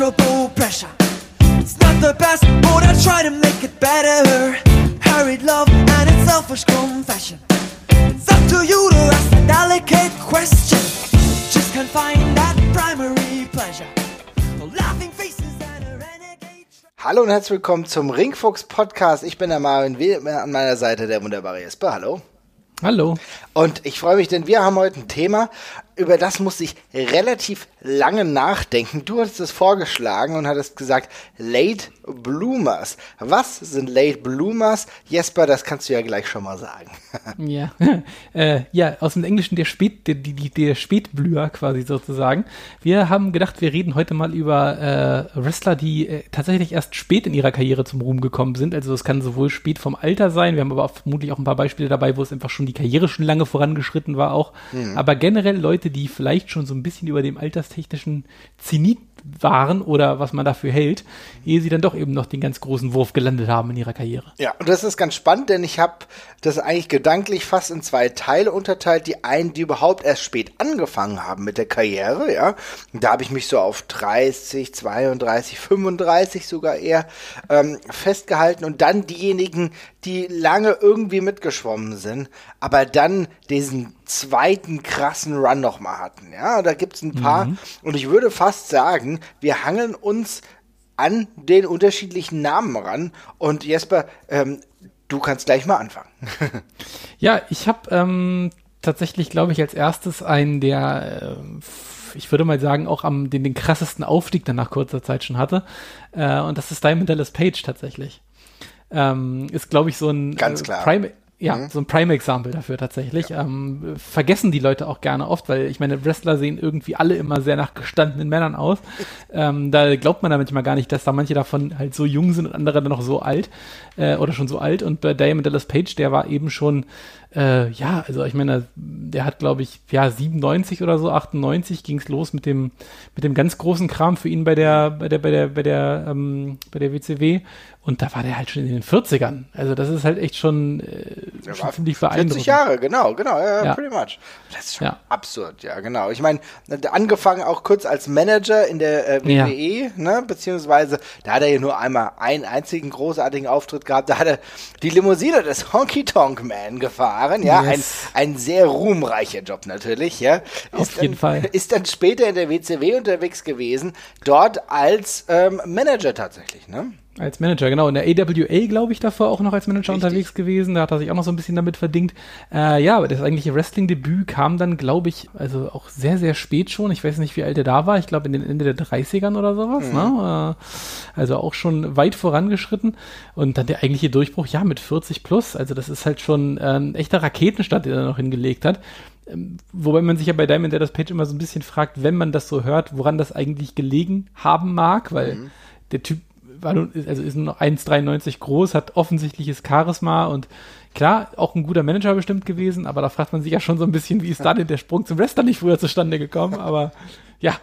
immeasurable pressure. It's not the best, but I try to make it better. Hurried love and its selfish confession. It's up to you to ask a delicate question. Just can't find that primary pleasure. Laughing faces and a renegade. Hallo und herzlich willkommen zum Ringfuchs Podcast. Ich bin der Marvin Will, an meiner Seite der wunderbare Jesper. Hallo. Hallo. Und ich freue mich, denn wir haben heute ein Thema, über das muss ich relativ lange nachdenken. Du hattest es vorgeschlagen und hattest gesagt, Late Bloomers. Was sind Late Bloomers? Jesper, das kannst du ja gleich schon mal sagen. ja, äh, ja, aus dem Englischen der, Spät, der, der, der Spätblüher quasi sozusagen. Wir haben gedacht, wir reden heute mal über äh, Wrestler, die äh, tatsächlich erst spät in ihrer Karriere zum Ruhm gekommen sind. Also es kann sowohl spät vom Alter sein, wir haben aber auch vermutlich auch ein paar Beispiele dabei, wo es einfach schon die Karriere schon lange vorangeschritten war auch. Mhm. Aber generell Leute, die vielleicht schon so ein bisschen über dem alterstechnischen Zenit waren oder was man dafür hält, ehe sie dann doch eben noch den ganz großen Wurf gelandet haben in ihrer Karriere. Ja, und das ist ganz spannend, denn ich habe das eigentlich gedanklich fast in zwei Teile unterteilt. Die einen, die überhaupt erst spät angefangen haben mit der Karriere, ja. da habe ich mich so auf 30, 32, 35 sogar eher ähm, festgehalten. Und dann diejenigen, die lange irgendwie mitgeschwommen sind, aber dann diesen zweiten krassen Run nochmal hatten. Ja, da gibt's ein paar. Mhm. Und ich würde fast sagen, wir hangeln uns an den unterschiedlichen Namen ran. Und Jesper, ähm, du kannst gleich mal anfangen. ja, ich habe ähm, tatsächlich, glaube ich, als erstes einen, der, äh, ich würde mal sagen, auch am den, den krassesten Aufstieg dann nach kurzer Zeit schon hatte. Äh, und das ist Diamond Dallas Page tatsächlich. Ähm, ist, glaube ich, so ein Ganz äh, klar. Prime ja, mhm. so ein Prime-Example dafür tatsächlich. Ja. Ähm, vergessen die Leute auch gerne oft, weil ich meine, Wrestler sehen irgendwie alle immer sehr nach gestandenen Männern aus. ähm, da glaubt man da manchmal gar nicht, dass da manche davon halt so jung sind und andere dann noch so alt äh, oder schon so alt. Und bei Diamond Dallas Page, der war eben schon äh, ja, also ich meine, der hat, glaube ich, ja, 97 oder so, 98 ging's los mit dem, mit dem ganz großen Kram für ihn bei der, bei der, bei der, bei der, ähm, bei der WCW. Und da war der halt schon in den 40ern. Also das ist halt echt schon, äh, schon ziemlich beeindruckend. 40 Jahre, genau, genau, ja, ja. pretty much. Das ist schon ja. absurd, ja, genau. Ich meine, angefangen auch kurz als Manager in der äh, WWE, ne, beziehungsweise da hat er ja nur einmal einen einzigen großartigen Auftritt gehabt. Da hat er die Limousine des Honky Tonk Man gefahren ja, yes. ein, ein sehr ruhmreicher Job natürlich, ja. Auf ist jeden dann, Fall. Ist dann später in der WCW unterwegs gewesen, dort als ähm, Manager tatsächlich, ne? Als Manager, genau. In der AWA, glaube ich, davor auch noch als Manager Richtig. unterwegs gewesen. Da hat er sich auch noch so ein bisschen damit verdingt. Äh, ja, aber das eigentliche Wrestling-Debüt kam dann, glaube ich, also auch sehr, sehr spät schon. Ich weiß nicht, wie alt er da war. Ich glaube, in den Ende der 30ern oder sowas. Mhm. Ne? Äh, also auch schon weit vorangeschritten. Und dann der eigentliche Durchbruch, ja, mit 40 plus. Also das ist halt schon äh, ein echter Raketenstart, den er noch hingelegt hat. Ähm, wobei man sich ja bei Diamond Dallas Page immer so ein bisschen fragt, wenn man das so hört, woran das eigentlich gelegen haben mag, weil mhm. der Typ war nun, also ist nur 1,93 groß, hat offensichtliches Charisma und klar, auch ein guter Manager bestimmt gewesen, aber da fragt man sich ja schon so ein bisschen, wie ist da denn der Sprung zum Wrestler nicht früher zustande gekommen, aber ja,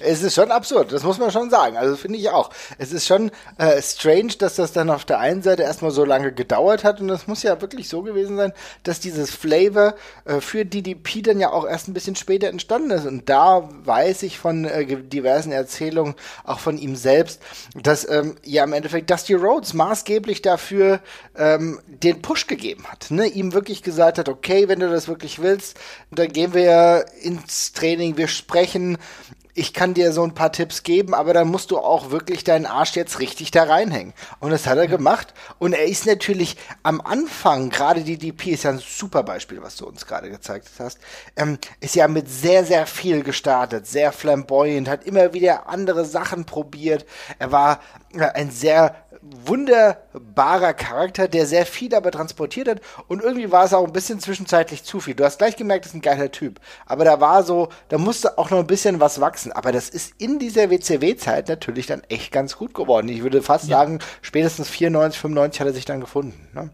es ist schon absurd, das muss man schon sagen. Also finde ich auch. Es ist schon äh, strange, dass das dann auf der einen Seite erstmal so lange gedauert hat und das muss ja wirklich so gewesen sein, dass dieses Flavor äh, für DDP dann ja auch erst ein bisschen später entstanden ist. Und da weiß ich von äh, diversen Erzählungen, auch von ihm selbst, dass ähm, ja im Endeffekt Dusty Rhodes maßgeblich dafür ähm, den Push gegeben hat. Ne? Ihm wirklich gesagt hat, okay, wenn du das wirklich willst, dann gehen wir ins Training, wir sprechen ich kann dir so ein paar Tipps geben, aber dann musst du auch wirklich deinen Arsch jetzt richtig da reinhängen. Und das hat er gemacht. Und er ist natürlich am Anfang, gerade die DP ist ja ein super Beispiel, was du uns gerade gezeigt hast, ähm, ist ja mit sehr, sehr viel gestartet, sehr flamboyant, hat immer wieder andere Sachen probiert. Er war äh, ein sehr wunderbarer Charakter, der sehr viel aber transportiert hat und irgendwie war es auch ein bisschen zwischenzeitlich zu viel. Du hast gleich gemerkt, das ist ein geiler Typ, aber da war so, da musste auch noch ein bisschen was wachsen, aber das ist in dieser WCW-Zeit natürlich dann echt ganz gut geworden. Ich würde fast ja. sagen, spätestens 94, 95 hat er sich dann gefunden. Ne?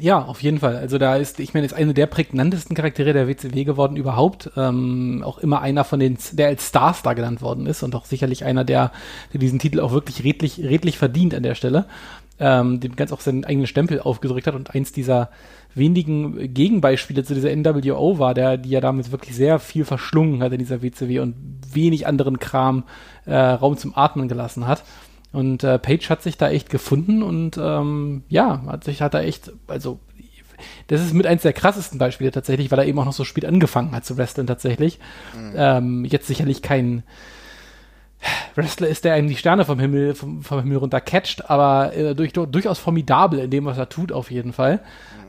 Ja, auf jeden Fall. Also da ist, ich meine, ist eine der prägnantesten Charaktere der WCW geworden überhaupt. Ähm, auch immer einer von den, der als Starstar genannt worden ist und auch sicherlich einer, der, der diesen Titel auch wirklich redlich, redlich verdient an der Stelle. Ähm, dem ganz auch seinen eigenen Stempel aufgedrückt hat und eins dieser wenigen Gegenbeispiele zu dieser NWO war, der, die ja damit wirklich sehr viel verschlungen hat in dieser WCW und wenig anderen Kram äh, Raum zum Atmen gelassen hat. Und äh, Page hat sich da echt gefunden und ähm, ja, hat sich hat da echt, also das ist mit eins der krassesten Beispiele tatsächlich, weil er eben auch noch so spät angefangen hat zu wresteln tatsächlich. Mhm. Ähm, jetzt sicherlich kein Wrestler ist, der einem die Sterne vom Himmel, vom, vom Himmel runter catcht, aber äh, durch, durchaus formidabel in dem, was er tut, auf jeden Fall.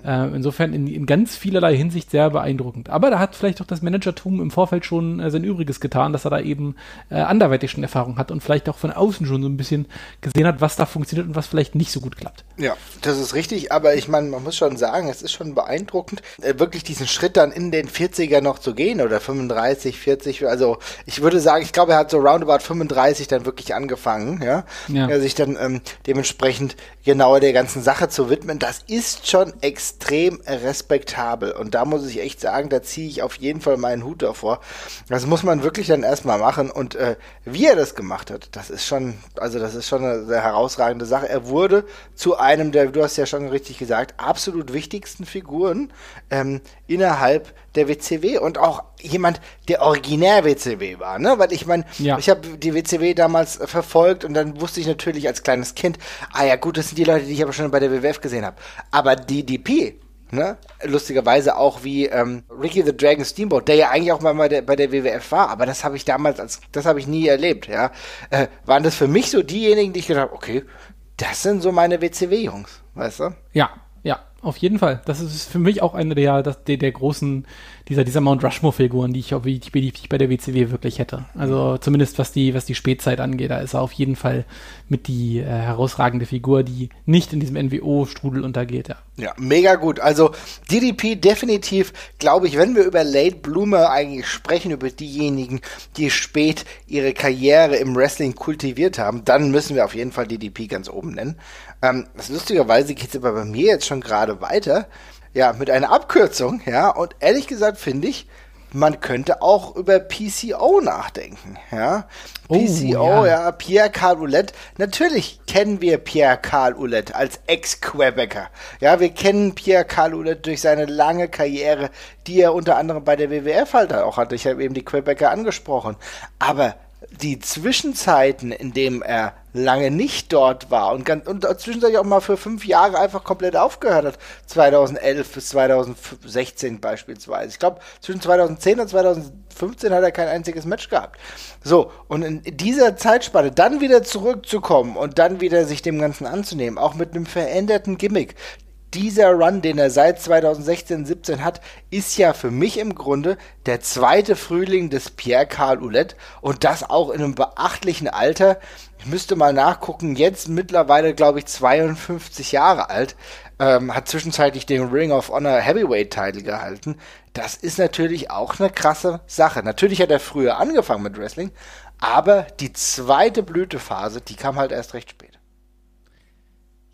Äh, insofern in, in, ganz vielerlei Hinsicht sehr beeindruckend. Aber da hat vielleicht auch das Managertum im Vorfeld schon äh, sein Übriges getan, dass er da eben äh, anderweitig schon Erfahrung hat und vielleicht auch von außen schon so ein bisschen gesehen hat, was da funktioniert und was vielleicht nicht so gut klappt. Ja, das ist richtig, aber ich meine, man muss schon sagen, es ist schon beeindruckend, äh, wirklich diesen Schritt dann in den 40er noch zu gehen oder 35, 40, also ich würde sagen, ich glaube, er hat so roundabout 35 dann wirklich angefangen, ja, ja. Sich dann ähm, dementsprechend genauer der ganzen Sache zu widmen. Das ist schon extrem extrem respektabel. Und da muss ich echt sagen, da ziehe ich auf jeden Fall meinen Hut davor. Das muss man wirklich dann erstmal machen. Und äh, wie er das gemacht hat, das ist schon, also das ist schon eine sehr herausragende Sache. Er wurde zu einem der, du hast ja schon richtig gesagt, absolut wichtigsten Figuren ähm, innerhalb der WCW und auch jemand, der originär WCW war, ne? Weil ich meine, ja. ich habe die WCW damals verfolgt und dann wusste ich natürlich als kleines Kind, ah ja gut, das sind die Leute, die ich aber schon bei der WWF gesehen habe. Aber DDP, ne? Lustigerweise auch wie ähm, Ricky the Dragon Steamboat, der ja eigentlich auch mal bei der, bei der WWF war, aber das habe ich damals als, das habe ich nie erlebt, ja. Äh, waren das für mich so diejenigen, die ich gedacht habe, okay, das sind so meine WCW-Jungs, weißt du? Ja, ja, auf jeden Fall. Das ist für mich auch eine der, der, der großen, dieser, dieser Mount Rushmore-Figuren, die ich, die, die ich bei der WCW wirklich hätte. Also zumindest was die, was die Spätzeit angeht, da ist er auf jeden Fall mit die äh, herausragende Figur, die nicht in diesem NWO-Strudel untergeht, ja. Ja, mega gut. Also DDP definitiv, glaube ich, wenn wir über Late Bloomer eigentlich sprechen, über diejenigen, die spät ihre Karriere im Wrestling kultiviert haben, dann müssen wir auf jeden Fall DDP ganz oben nennen. Ähm, lustigerweise geht es aber bei mir jetzt schon gerade weiter. Ja, mit einer Abkürzung, ja. Und ehrlich gesagt finde ich, man könnte auch über PCO nachdenken, ja. Oh, PCO, ja. ja, Pierre Carl Ouellette. Natürlich kennen wir Pierre Carl Ouellette als Ex-Quebecer. Ja, wir kennen Pierre Carl Ouellette durch seine lange Karriere, die er unter anderem bei der WWF halt auch hatte. Ich habe eben die Quebecer angesprochen. Aber die Zwischenzeiten, in denen er lange nicht dort war und, ganz, und zwischenzeitlich auch mal für fünf Jahre einfach komplett aufgehört hat, 2011 bis 2016 beispielsweise. Ich glaube, zwischen 2010 und 2015 hat er kein einziges Match gehabt. So, und in dieser Zeitspanne dann wieder zurückzukommen und dann wieder sich dem Ganzen anzunehmen, auch mit einem veränderten Gimmick, dieser Run, den er seit 2016, 17 hat, ist ja für mich im Grunde der zweite Frühling des Pierre Carl Ouellette und das auch in einem beachtlichen Alter. Ich müsste mal nachgucken, jetzt mittlerweile, glaube ich, 52 Jahre alt, ähm, hat zwischenzeitlich den Ring of Honor Heavyweight Title gehalten. Das ist natürlich auch eine krasse Sache. Natürlich hat er früher angefangen mit Wrestling, aber die zweite Blütephase, die kam halt erst recht spät.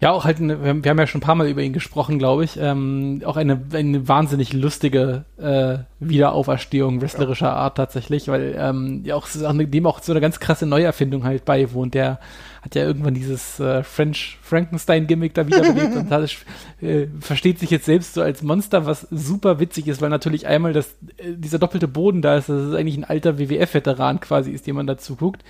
Ja, auch halt, eine, wir, haben, ja schon ein paar Mal über ihn gesprochen, glaube ich. Ähm, auch eine, eine wahnsinnig lustige äh, Wiederauferstehung wrestlerischer Art tatsächlich, weil ähm, ja auch, dem auch so eine ganz krasse Neuerfindung halt beiwohnt. Der hat ja irgendwann dieses äh, French Frankenstein-Gimmick da wiederbelebt und hat, äh, versteht sich jetzt selbst so als Monster, was super witzig ist, weil natürlich einmal das, äh, dieser doppelte Boden da ist, das ist eigentlich ein alter WWF-Veteran quasi ist, dem man dazu guckt,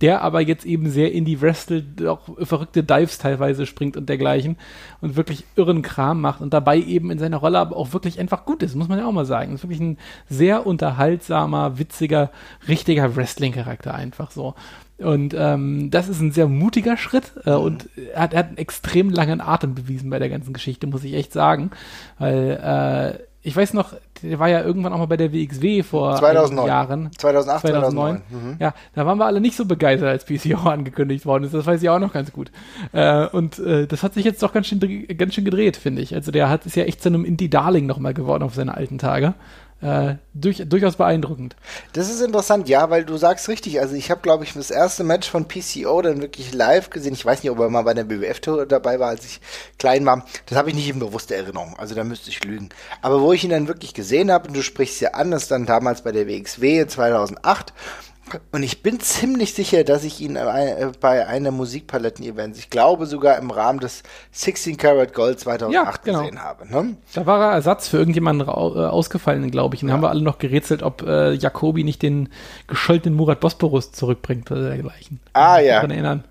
der aber jetzt eben sehr in die Wrestle, auch verrückte Dives teilweise springt und dergleichen und wirklich irren Kram macht und dabei eben in seiner Rolle aber auch wirklich einfach gut ist, muss man ja auch mal sagen. Ist wirklich ein sehr unterhaltsamer, witziger, richtiger Wrestling-Charakter einfach so. Und ähm, das ist ein sehr mutiger Schritt äh, mhm. und er hat, er hat einen extrem langen Atem bewiesen bei der ganzen Geschichte, muss ich echt sagen. Weil äh, ich weiß noch, der war ja irgendwann auch mal bei der WXW vor 2009. Jahren. 2008, 2009. 2009. Mhm. Ja, da waren wir alle nicht so begeistert, als PCO angekündigt worden ist. Das weiß ich auch noch ganz gut. Äh, und äh, das hat sich jetzt doch ganz schön, ganz schön gedreht, finde ich. Also der hat ist ja echt zu einem Indie-Darling nochmal geworden auf seine alten Tage äh, durch, durchaus beeindruckend. Das ist interessant, ja, weil du sagst richtig. Also ich habe, glaube ich, das erste Match von PCO dann wirklich live gesehen. Ich weiß nicht, ob er mal bei der BWF-Tour dabei war, als ich klein war. Das habe ich nicht in bewusster Erinnerung. Also da müsste ich lügen. Aber wo ich ihn dann wirklich gesehen habe, und du sprichst ja an, ist dann damals bei der WXW 2008 Und ich bin ziemlich sicher, dass ich ihn äh, bei einer Musikpaletten-Event, ich glaube sogar im Rahmen des 16 Karat Gold 2008 ja, genau. gesehen habe. Ne? Da war er Ersatz für irgendjemanden äh, ausgefallenen, glaube ich. Und ja. haben wir alle noch gerätselt, ob äh, Jacobi nicht den gescholtenen Murat Bosporus zurückbringt oder dergleichen. Ah ja,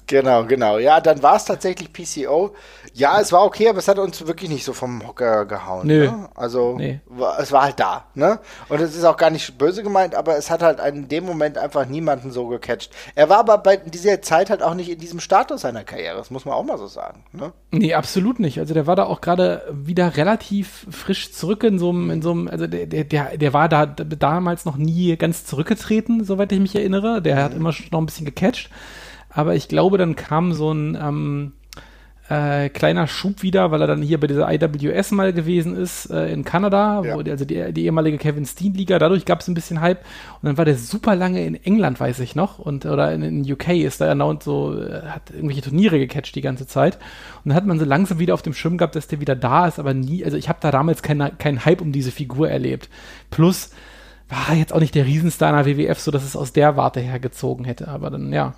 genau, genau. Ja, dann war es tatsächlich PCO. Ja, es war okay, aber es hat uns wirklich nicht so vom Hocker gehauen. Nö. Ne? Also nee. es war halt da. Ne? Und es ist auch gar nicht böse gemeint, aber es hat halt in dem Moment einfach niemanden so gecatcht. Er war aber bei dieser Zeit halt auch nicht in diesem Status seiner Karriere, das muss man auch mal so sagen. Ne? Nee, absolut nicht. Also der war da auch gerade wieder relativ frisch zurück in so einem, in so einem, also der, der, der war da damals noch nie ganz zurückgetreten, soweit ich mich erinnere. Der mhm. hat immer schon noch ein bisschen gecatcht. Aber ich glaube, dann kam so ein, ähm, äh, kleiner Schub wieder, weil er dann hier bei dieser IWS mal gewesen ist äh, in Kanada, ja. wo die, also die, die, ehemalige Kevin Steen Liga. Dadurch gab es ein bisschen Hype und dann war der super lange in England, weiß ich noch, und oder in, in UK ist da erneut so äh, hat irgendwelche Turniere gecatcht die ganze Zeit und dann hat man so langsam wieder auf dem Schirm gehabt, dass der wieder da ist, aber nie. Also ich habe da damals keinen kein Hype um diese Figur erlebt. Plus war jetzt auch nicht der Riesenstar in der WWF, so dass es aus der Warte her gezogen hätte. Aber dann ja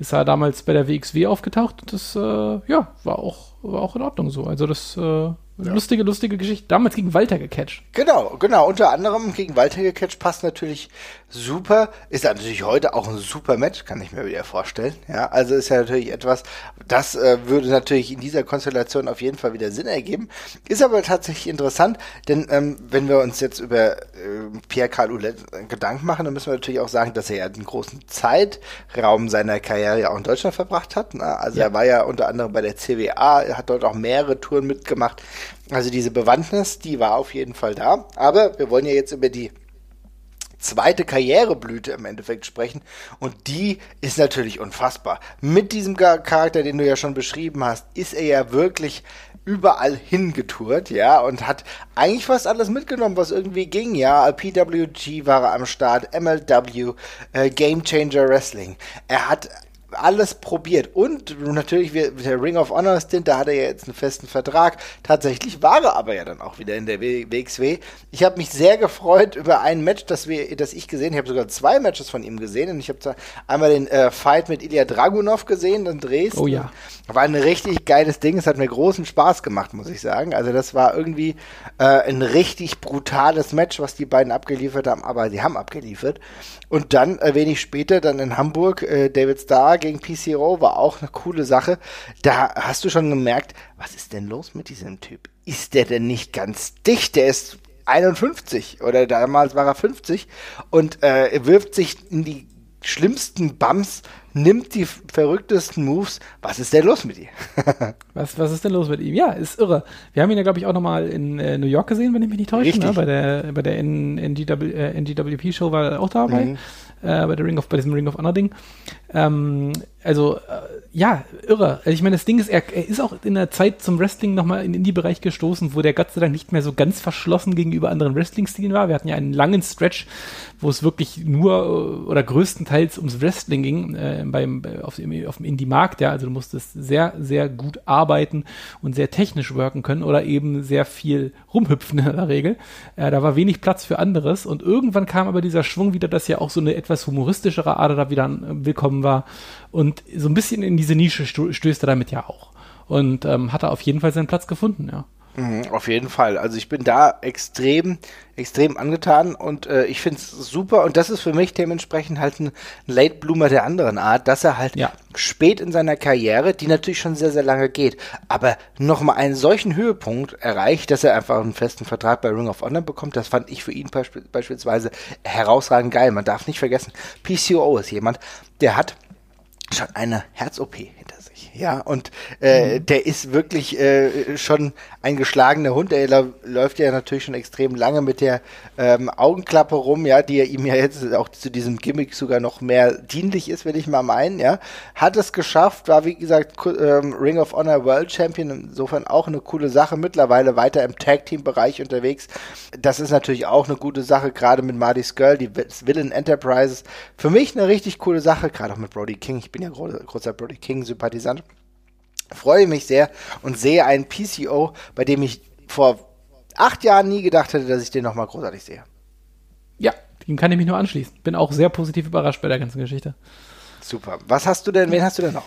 ist er damals bei der WXW aufgetaucht und das, äh, ja, war auch, war auch in Ordnung so. Also das, äh, ja. Lustige, lustige Geschichte. Damals gegen Walter gecatcht. Genau, genau. Unter anderem gegen Walter gecatcht passt natürlich super. Ist natürlich heute auch ein super Match, kann ich mir wieder vorstellen. Ja, also ist ja natürlich etwas, das äh, würde natürlich in dieser Konstellation auf jeden Fall wieder Sinn ergeben. Ist aber tatsächlich interessant, denn ähm, wenn wir uns jetzt über äh, Pierre Carl Ouellet Gedanken machen, dann müssen wir natürlich auch sagen, dass er ja einen großen Zeitraum seiner Karriere auch in Deutschland verbracht hat. Ne? Also ja. er war ja unter anderem bei der CWA, er hat dort auch mehrere Touren mitgemacht. Also diese Bewandtnis, die war auf jeden Fall da. Aber wir wollen ja jetzt über die zweite Karriereblüte im Endeffekt sprechen. Und die ist natürlich unfassbar. Mit diesem Charakter, den du ja schon beschrieben hast, ist er ja wirklich überall hingetourt, ja, und hat eigentlich fast alles mitgenommen, was irgendwie ging, ja. PWG war er am Start, MLW, äh, Game Changer Wrestling. Er hat alles probiert. Und natürlich, der Ring of Honor Stint, da hat er ja jetzt einen festen Vertrag. Tatsächlich war er aber ja dann auch wieder in der WXW. Ich habe mich sehr gefreut über ein Match, das, wir, das ich gesehen habe. Ich habe sogar zwei Matches von ihm gesehen. Und ich habe einmal den äh, Fight mit Ilya Dragunov gesehen in Dresden. Oh ja. War ein richtig geiles Ding. Es hat mir großen Spaß gemacht, muss ich sagen. Also das war irgendwie äh, ein richtig brutales Match, was die beiden abgeliefert haben. Aber sie haben abgeliefert. Und dann, äh, wenig später, dann in Hamburg, äh, David Starr gegen PCO war auch eine coole Sache. Da hast du schon gemerkt, was ist denn los mit diesem Typ? Ist der denn nicht ganz dicht? Der ist 51 oder damals war er 50 und äh, wirft sich in die schlimmsten Bums, nimmt die verrücktesten Moves. Was ist denn los mit ihm? was, was ist denn los mit ihm? Ja, ist irre. Wir haben ihn ja, glaube ich, auch nochmal in äh, New York gesehen, wenn ich mich nicht täusche. Ne? Bei der, bei der NGW, äh, NGWP-Show war er auch dabei. Mhm äh, bei der Ring of, bei diesem Ring of Honor Ding. Ähm, also, äh, ja, irre. Also ich meine, das Ding ist, er, er ist auch in der Zeit zum Wrestling nochmal in den Indie-Bereich gestoßen, wo der Gott sei Dank nicht mehr so ganz verschlossen gegenüber anderen Wrestling-Stilen war. Wir hatten ja einen langen Stretch, wo es wirklich nur äh, oder größtenteils ums Wrestling ging, äh, beim, auf dem, auf dem Indie-Markt, ja. Also du musstest sehr, sehr gut arbeiten und sehr technisch worken können oder eben sehr viel rumhüpfen in der Regel. Äh, da war wenig Platz für anderes und irgendwann kam aber dieser Schwung wieder, dass ja auch so eine etwas humoristischere Ader da wieder äh, willkommen war und so ein bisschen in diese Nische stößt er damit ja auch. Und ähm, hat er auf jeden Fall seinen Platz gefunden, ja. Mhm, auf jeden Fall. Also ich bin da extrem, extrem angetan und äh, ich finde es super und das ist für mich dementsprechend halt ein Late Bloomer der anderen Art, dass er halt ja. spät in seiner Karriere, die natürlich schon sehr, sehr lange geht, aber nochmal einen solchen Höhepunkt erreicht, dass er einfach einen festen Vertrag bei Ring of Honor bekommt. Das fand ich für ihn beisp beispielsweise herausragend geil. Man darf nicht vergessen, PCO ist jemand, der hat schon eine Herz-OP ja, und äh, mhm. der ist wirklich äh, schon ein geschlagener Hund. Er läuft ja natürlich schon extrem lange mit der ähm, Augenklappe rum, ja, die ihm ja jetzt auch zu diesem Gimmick sogar noch mehr dienlich ist, will ich mal meinen, ja. Hat es geschafft, war wie gesagt ähm, Ring of Honor World Champion, insofern auch eine coole Sache. Mittlerweile weiter im Tag Team Bereich unterwegs. Das ist natürlich auch eine gute Sache, gerade mit Marty Skirl, die Villain Enterprises. Für mich eine richtig coole Sache, gerade auch mit Brody King. Ich bin ja großer Brody King Sympathisant freue mich sehr und sehe einen PCO, bei dem ich vor acht Jahren nie gedacht hätte, dass ich den nochmal großartig sehe. Ja, dem kann ich mich nur anschließen. Bin auch sehr positiv überrascht bei der ganzen Geschichte. Super. Was hast du denn, wen hast du denn noch?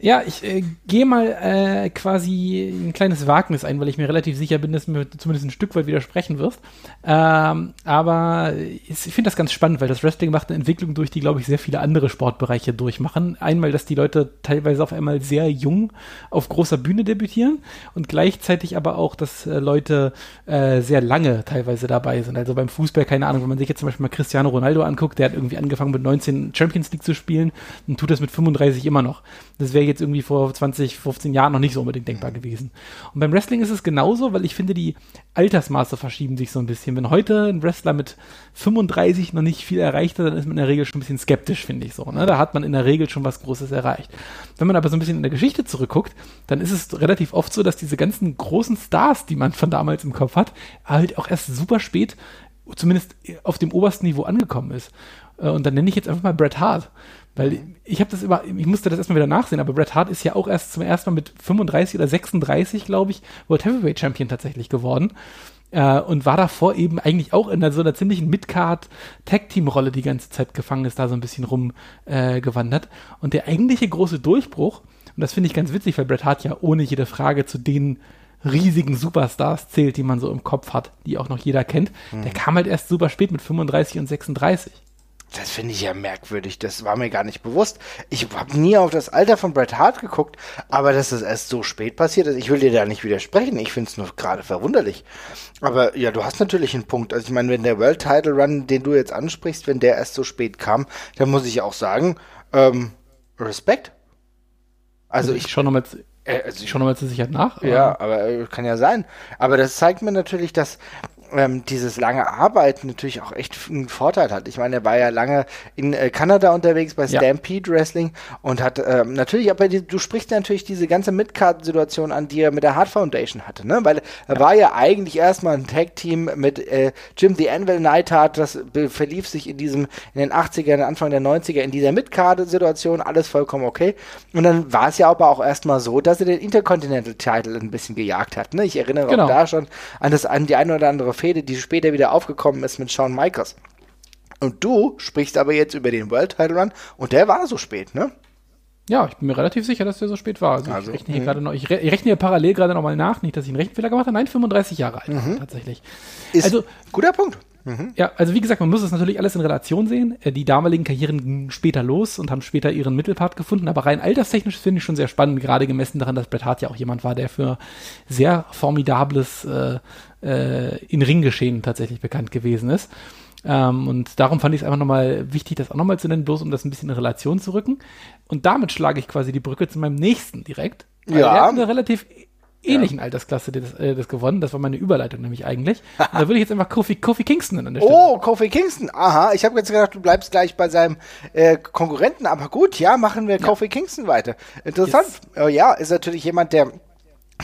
Ja, ich äh, gehe mal äh, quasi ein kleines Wagnis ein, weil ich mir relativ sicher bin, dass du mir zumindest ein Stück weit widersprechen wirst. Ähm, aber ich finde das ganz spannend, weil das Wrestling macht eine Entwicklung durch, die, glaube ich, sehr viele andere Sportbereiche durchmachen. Einmal, dass die Leute teilweise auf einmal sehr jung auf großer Bühne debütieren und gleichzeitig aber auch, dass äh, Leute äh, sehr lange teilweise dabei sind. Also beim Fußball, keine Ahnung, wenn man sich jetzt zum Beispiel mal Cristiano Ronaldo anguckt, der hat irgendwie angefangen mit 19 Champions League zu spielen und tut das mit 35 immer noch. Das wäre jetzt irgendwie vor 20, 15 Jahren noch nicht so unbedingt denkbar gewesen. Und beim Wrestling ist es genauso, weil ich finde, die Altersmaße verschieben sich so ein bisschen. Wenn heute ein Wrestler mit 35 noch nicht viel erreicht hat, dann ist man in der Regel schon ein bisschen skeptisch, finde ich so. Ne? Da hat man in der Regel schon was Großes erreicht. Wenn man aber so ein bisschen in der Geschichte zurückguckt, dann ist es relativ oft so, dass diese ganzen großen Stars, die man von damals im Kopf hat, halt auch erst super spät zumindest auf dem obersten Niveau angekommen ist. Äh, und dann nenne ich jetzt einfach mal Bret Hart. Weil ich habe das immer, ich musste das erstmal wieder nachsehen, aber Bret Hart ist ja auch erst zum ersten Mal mit 35 oder 36, glaube ich, World Heavyweight Champion tatsächlich geworden. Äh, und war davor eben eigentlich auch in so einer ziemlichen Midcard-Tag-Team-Rolle die ganze Zeit gefangen, ist da so ein bisschen rumgewandert. Äh, und der eigentliche große Durchbruch, und das finde ich ganz witzig, weil Bret Hart ja ohne jede Frage zu den riesigen Superstars zählt, die man so im Kopf hat, die auch noch jeder kennt, mhm. der kam halt erst super spät mit 35 und 36. Das finde ich ja merkwürdig. Das war mir gar nicht bewusst. Ich habe nie auf das Alter von Bret Hart geguckt, aber dass das erst so spät passiert ist, ich will dir da nicht widersprechen. Ich finde es nur gerade verwunderlich. Aber ja, du hast natürlich einen Punkt. Also ich meine, wenn der World Title Run, den du jetzt ansprichst, wenn der erst so spät kam, dann muss ich auch sagen, ähm, Respekt. Also, also ich, ich schaue nochmal äh, also ich schaue nochmal zur Sicherheit nach. Ja, aber äh, kann ja sein. Aber das zeigt mir natürlich, dass ähm, dieses lange Arbeiten natürlich auch echt einen Vorteil hat. Ich meine, er war ja lange in äh, Kanada unterwegs bei Stampede ja. Wrestling und hat ähm, natürlich, aber die, du sprichst natürlich diese ganze Midcard-Situation an, die er mit der Hart Foundation hatte, ne? Weil er ja. war ja eigentlich erstmal ein Tag-Team mit äh, Jim the Anvil Neidhart, das verlief sich in diesem, in den 80ern, Anfang der 90er in dieser Midcard-Situation, alles vollkommen okay. Und dann war es ja aber auch erstmal so, dass er den Intercontinental Title ein bisschen gejagt hat, ne? Ich erinnere genau. auch da schon an das, an die eine oder andere Fehde, die später wieder aufgekommen ist mit Shawn Michaels. Und du sprichst aber jetzt über den World Title Run und der war so spät, ne? Ja, ich bin mir relativ sicher, dass der so spät war. Also, also ich rechne hier mhm. gerade noch, ich, re ich rechne hier parallel gerade nochmal nach, nicht, dass ich einen Rechenfehler gemacht habe. Nein, 35 Jahre alt, mhm. tatsächlich. Ist also, guter Punkt. Mhm. Ja, also wie gesagt, man muss es natürlich alles in Relation sehen. Äh, die damaligen Karrieren gingen später los und haben später ihren Mittelpart gefunden, aber rein alterstechnisch finde ich schon sehr spannend, gerade gemessen daran, dass Bret Hart ja auch jemand war, der für sehr formidables äh, äh, in Ringgeschehen tatsächlich bekannt gewesen ist. Ähm, und darum fand ich es einfach nochmal wichtig, das auch nochmal zu nennen, bloß um das ein bisschen in Relation zu rücken. Und damit schlage ich quasi die Brücke zu meinem nächsten direkt. Weil ja. Er hat eine relativ ähnlichen ja. Altersklasse das, äh, das gewonnen. Das war meine Überleitung nämlich eigentlich. Und da würde ich jetzt einfach Kofi, Kofi Kingston an der Stelle. Oh, Kofi Kingston. Aha, ich habe jetzt gedacht, du bleibst gleich bei seinem äh, Konkurrenten. Aber gut, ja, machen wir ja. Kofi Kingston weiter. Interessant. Yes. Oh, ja, ist natürlich jemand, der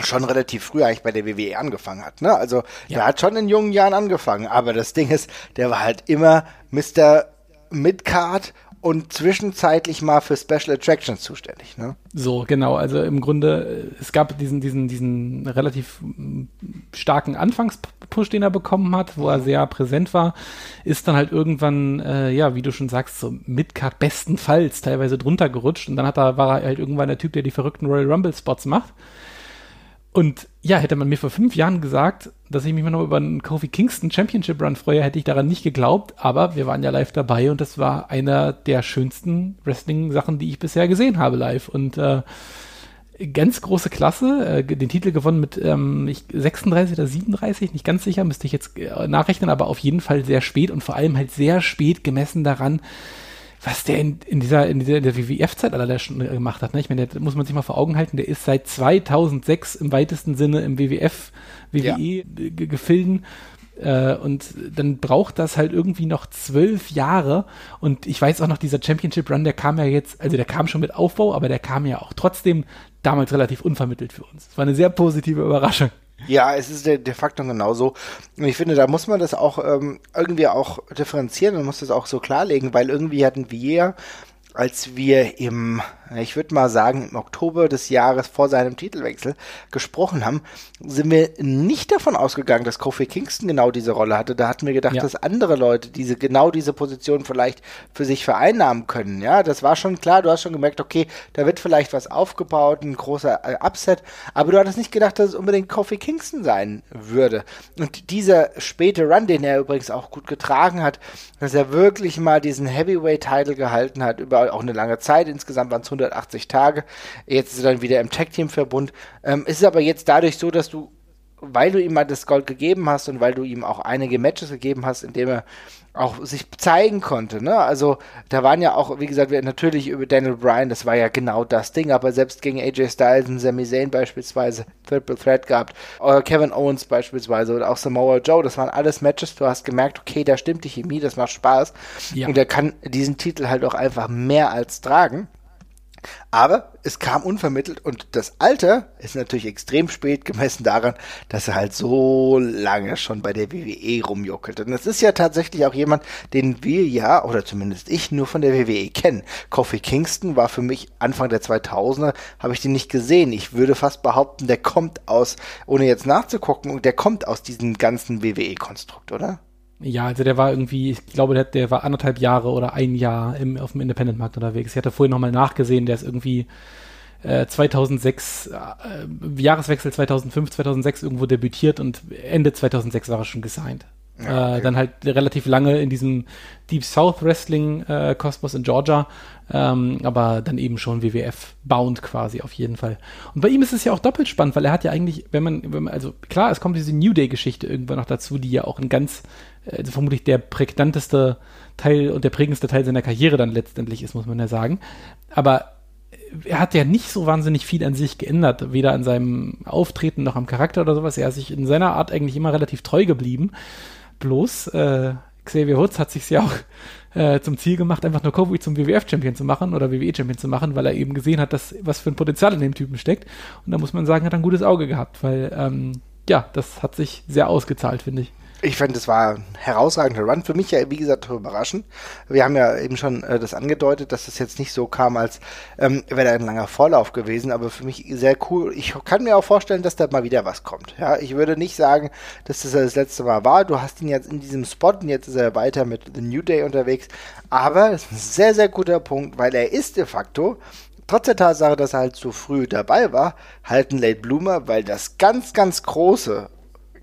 schon relativ früh eigentlich bei der WWE angefangen hat. Ne? Also ja. der hat schon in jungen Jahren angefangen, aber das Ding ist, der war halt immer Mr. Midcard und zwischenzeitlich mal für Special Attractions zuständig. Ne? So, genau. Also im Grunde, äh, es gab diesen, diesen, diesen relativ starken Anfangspush, den er bekommen hat, wo er sehr präsent war, ist dann halt irgendwann, äh, ja, wie du schon sagst, so Midcard bestenfalls teilweise drunter gerutscht und dann hat er, war er halt irgendwann der Typ, der die verrückten Royal Rumble Spots macht. Und ja, hätte man mir vor fünf Jahren gesagt, dass ich mich mal noch über einen Kofi Kingston Championship Run freue, hätte ich daran nicht geglaubt. Aber wir waren ja live dabei und das war einer der schönsten Wrestling-Sachen, die ich bisher gesehen habe live. Und äh, ganz große Klasse, äh, den Titel gewonnen mit ähm, 36 oder 37, nicht ganz sicher, müsste ich jetzt äh, nachrechnen, aber auf jeden Fall sehr spät und vor allem halt sehr spät gemessen daran, was der in, in dieser, in dieser, in der WWF-Zeit aller schon gemacht hat. Ne? Ich meine, da muss man sich mal vor Augen halten, der ist seit 2006 im weitesten Sinne im WWF, WWE-Gefilden. Ja. Äh, und dann braucht das halt irgendwie noch zwölf Jahre. Und ich weiß auch noch, dieser Championship Run, der kam ja jetzt, also der kam schon mit Aufbau, aber der kam ja auch trotzdem damals relativ unvermittelt für uns. Es war eine sehr positive Überraschung. Ja, es ist de, de facto genauso. Und ich finde, da muss man das auch ähm, irgendwie auch differenzieren und muss das auch so klarlegen, weil irgendwie hatten wir, als wir im ich würde mal sagen, im Oktober des Jahres vor seinem Titelwechsel gesprochen haben, sind wir nicht davon ausgegangen, dass Kofi Kingston genau diese Rolle hatte. Da hatten wir gedacht, ja. dass andere Leute diese genau diese Position vielleicht für sich vereinnahmen können. Ja, das war schon klar. Du hast schon gemerkt, okay, da wird vielleicht was aufgebaut, ein großer äh, Upset. Aber du hattest nicht gedacht, dass es unbedingt Kofi Kingston sein würde. Und dieser späte Run, den er übrigens auch gut getragen hat, dass er wirklich mal diesen Heavyweight-Title gehalten hat über auch eine lange Zeit. Insgesamt waren es 180 Tage. Jetzt ist er dann wieder im Tag-Team-Verbund. Ähm, es ist aber jetzt dadurch so, dass du, weil du ihm mal das Gold gegeben hast und weil du ihm auch einige Matches gegeben hast, in dem er auch sich zeigen konnte. Ne? Also da waren ja auch, wie gesagt, natürlich über Daniel Bryan, das war ja genau das Ding, aber selbst gegen AJ Styles und Sami Zayn beispielsweise Triple Threat gehabt, oder Kevin Owens beispielsweise oder auch Samoa Joe, das waren alles Matches, du hast gemerkt, okay, da stimmt die Chemie, das macht Spaß ja. und er kann diesen Titel halt auch einfach mehr als tragen. Aber es kam unvermittelt und das Alter ist natürlich extrem spät gemessen daran, dass er halt so lange schon bei der WWE rumjuckelt. Und es ist ja tatsächlich auch jemand, den wir ja, oder zumindest ich, nur von der WWE kennen. Kofi Kingston war für mich Anfang der 2000er, habe ich den nicht gesehen. Ich würde fast behaupten, der kommt aus, ohne jetzt nachzugucken, der kommt aus diesem ganzen WWE-Konstrukt, oder? Ja, also der war irgendwie, ich glaube, der, der war anderthalb Jahre oder ein Jahr im, auf dem Independent-Markt unterwegs. Ich hatte vorhin nochmal nachgesehen, der ist irgendwie äh, 2006, äh, Jahreswechsel 2005, 2006 irgendwo debütiert und Ende 2006 war er schon gesigned. Ja, äh, okay. äh, dann halt relativ lange in diesem Deep South Wrestling äh, Kosmos in Georgia, ähm, aber dann eben schon WWF bound quasi auf jeden Fall. Und bei ihm ist es ja auch doppelt spannend, weil er hat ja eigentlich, wenn man, wenn man also klar, es kommt diese New Day Geschichte irgendwann noch dazu, die ja auch ein ganz also vermutlich der prägnanteste Teil und der prägendste Teil seiner Karriere dann letztendlich ist, muss man ja sagen. Aber er hat ja nicht so wahnsinnig viel an sich geändert, weder an seinem Auftreten noch am Charakter oder sowas. Er ist sich in seiner Art eigentlich immer relativ treu geblieben. Bloß äh, Xavier Woods hat sich ja auch äh, zum Ziel gemacht, einfach nur Kofi zum WWF-Champion zu machen oder WWE-Champion zu machen, weil er eben gesehen hat, dass was für ein Potenzial in dem Typen steckt. Und da muss man sagen, hat er ein gutes Auge gehabt, weil ähm, ja, das hat sich sehr ausgezahlt, finde ich. Ich fand, es war ein herausragender Run. Für mich ja, wie gesagt, überraschend. Wir haben ja eben schon äh, das angedeutet, dass das jetzt nicht so kam, als ähm, wäre ein langer Vorlauf gewesen, aber für mich sehr cool. Ich kann mir auch vorstellen, dass da mal wieder was kommt. Ja, ich würde nicht sagen, dass das das letzte Mal war. Du hast ihn jetzt in diesem Spot und jetzt ist er weiter mit The New Day unterwegs. Aber es ist ein sehr, sehr guter Punkt, weil er ist de facto trotz der Tatsache, dass er halt zu früh dabei war, halt ein Late Bloomer, weil das ganz, ganz große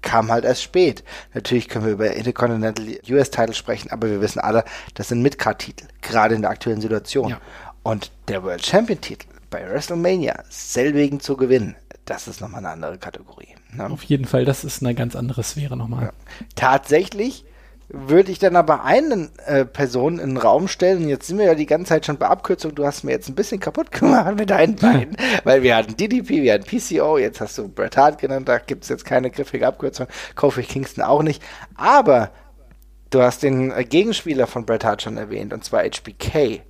kam halt erst spät. Natürlich können wir über Intercontinental US-Title sprechen, aber wir wissen alle, das sind Midcard-Titel, gerade in der aktuellen Situation. Ja. Und der World Champion-Titel bei WrestleMania selbigen zu gewinnen, das ist nochmal eine andere Kategorie. Ne? Auf jeden Fall, das ist eine ganz andere Sphäre nochmal. Ja. Tatsächlich würde ich dann aber eine äh, Person in den Raum stellen. Und jetzt sind wir ja die ganze Zeit schon bei Abkürzung. Du hast mir jetzt ein bisschen kaputt gemacht mit deinen beiden, weil wir hatten DDP, wir hatten PCO, jetzt hast du Bret Hart genannt, da gibt es jetzt keine griffige Abkürzung. Kofi Kingston auch nicht. Aber du hast den äh, Gegenspieler von Bret Hart schon erwähnt, und zwar HBK.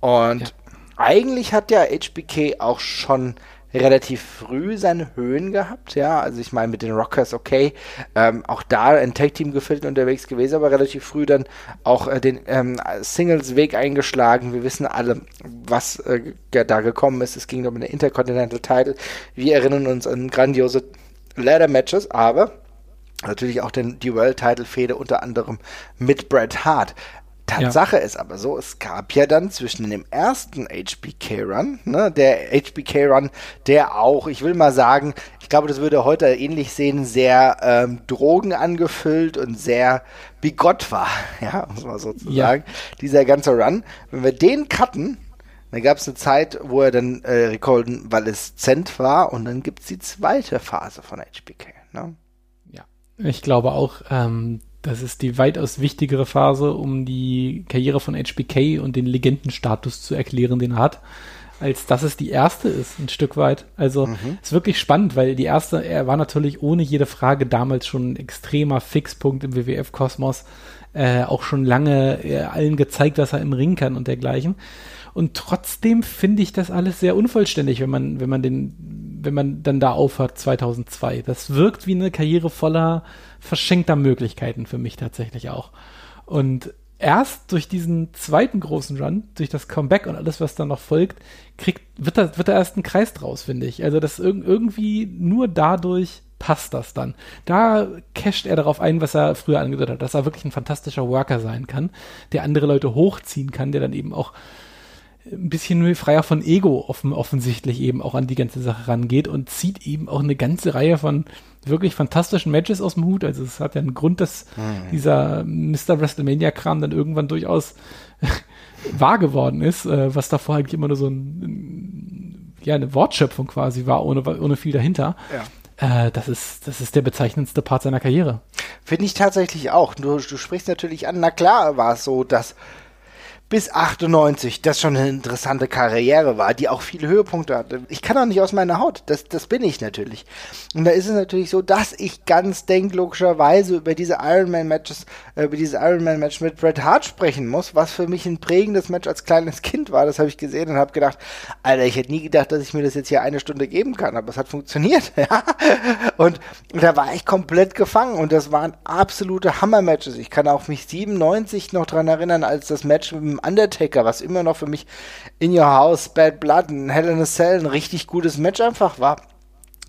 Und ja. eigentlich hat ja HBK auch schon relativ früh seine Höhen gehabt, ja. Also ich meine mit den Rockers, okay, ähm, auch da ein Tag-Team gefüllt unterwegs gewesen, aber relativ früh dann auch äh, den ähm, Singles-Weg eingeschlagen. Wir wissen alle, was äh, da gekommen ist. Es ging um eine Intercontinental Title. Wir erinnern uns an grandiose Ladder-Matches, aber natürlich auch den, die World-Title-Fehde unter anderem mit Bret Hart. Tatsache ja. ist aber so, es gab ja dann zwischen dem ersten HBK-Run, ne, der HBK-Run, der auch, ich will mal sagen, ich glaube, das würde heute ähnlich sehen, sehr ähm, Drogen angefüllt und sehr bigott war, ja, muss man so zu ja. dieser ganze Run. Wenn wir den cutten, dann gab es eine Zeit, wo er dann äh, rekonvaleszent war und dann gibt es die zweite Phase von HBK. Ne? Ja, ich glaube auch, ähm, das ist die weitaus wichtigere Phase, um die Karriere von HBK und den Legendenstatus zu erklären, den er hat, als dass es die erste ist, ein Stück weit. Also mhm. ist wirklich spannend, weil die erste, er war natürlich ohne jede Frage damals schon ein extremer Fixpunkt im WWF-Kosmos, äh, auch schon lange äh, allen gezeigt, was er im Ring kann und dergleichen. Und trotzdem finde ich das alles sehr unvollständig, wenn man, wenn man den, wenn man dann da aufhört 2002. Das wirkt wie eine Karriere voller verschenkter Möglichkeiten für mich tatsächlich auch. Und erst durch diesen zweiten großen Run, durch das Comeback und alles, was dann noch folgt, kriegt, wird da, wird da erst ein Kreis draus, finde ich. Also das irg irgendwie nur dadurch passt das dann. Da casht er darauf ein, was er früher angedeutet hat, dass er wirklich ein fantastischer Worker sein kann, der andere Leute hochziehen kann, der dann eben auch ein bisschen freier von Ego offen, offensichtlich eben auch an die ganze Sache rangeht und zieht eben auch eine ganze Reihe von wirklich fantastischen Matches aus dem Hut. Also es hat ja einen Grund, dass mhm. dieser Mr. WrestleMania-Kram dann irgendwann durchaus wahr geworden ist, äh, was davor eigentlich immer nur so ein, ja, eine Wortschöpfung quasi war, ohne, ohne viel dahinter. Ja. Äh, das, ist, das ist der bezeichnendste Part seiner Karriere. Finde ich tatsächlich auch. Du, du sprichst natürlich an, na klar war es so, dass bis 98 das schon eine interessante Karriere war, die auch viele Höhepunkte hatte. Ich kann auch nicht aus meiner Haut, das, das bin ich natürlich. Und da ist es natürlich so, dass ich ganz denk logischerweise über diese Ironman-Matches, äh, über dieses Ironman-Match mit Bret Hart sprechen muss, was für mich ein prägendes Match als kleines Kind war. Das habe ich gesehen und habe gedacht, Alter, ich hätte nie gedacht, dass ich mir das jetzt hier eine Stunde geben kann, aber es hat funktioniert. Und da war ich komplett gefangen und das waren absolute Hammer-Matches. Ich kann auch mich 97 noch dran erinnern, als das Match mit dem Undertaker, was immer noch für mich In Your House, Bad Blood, ein Hell in a Cell ein richtig gutes Match einfach war.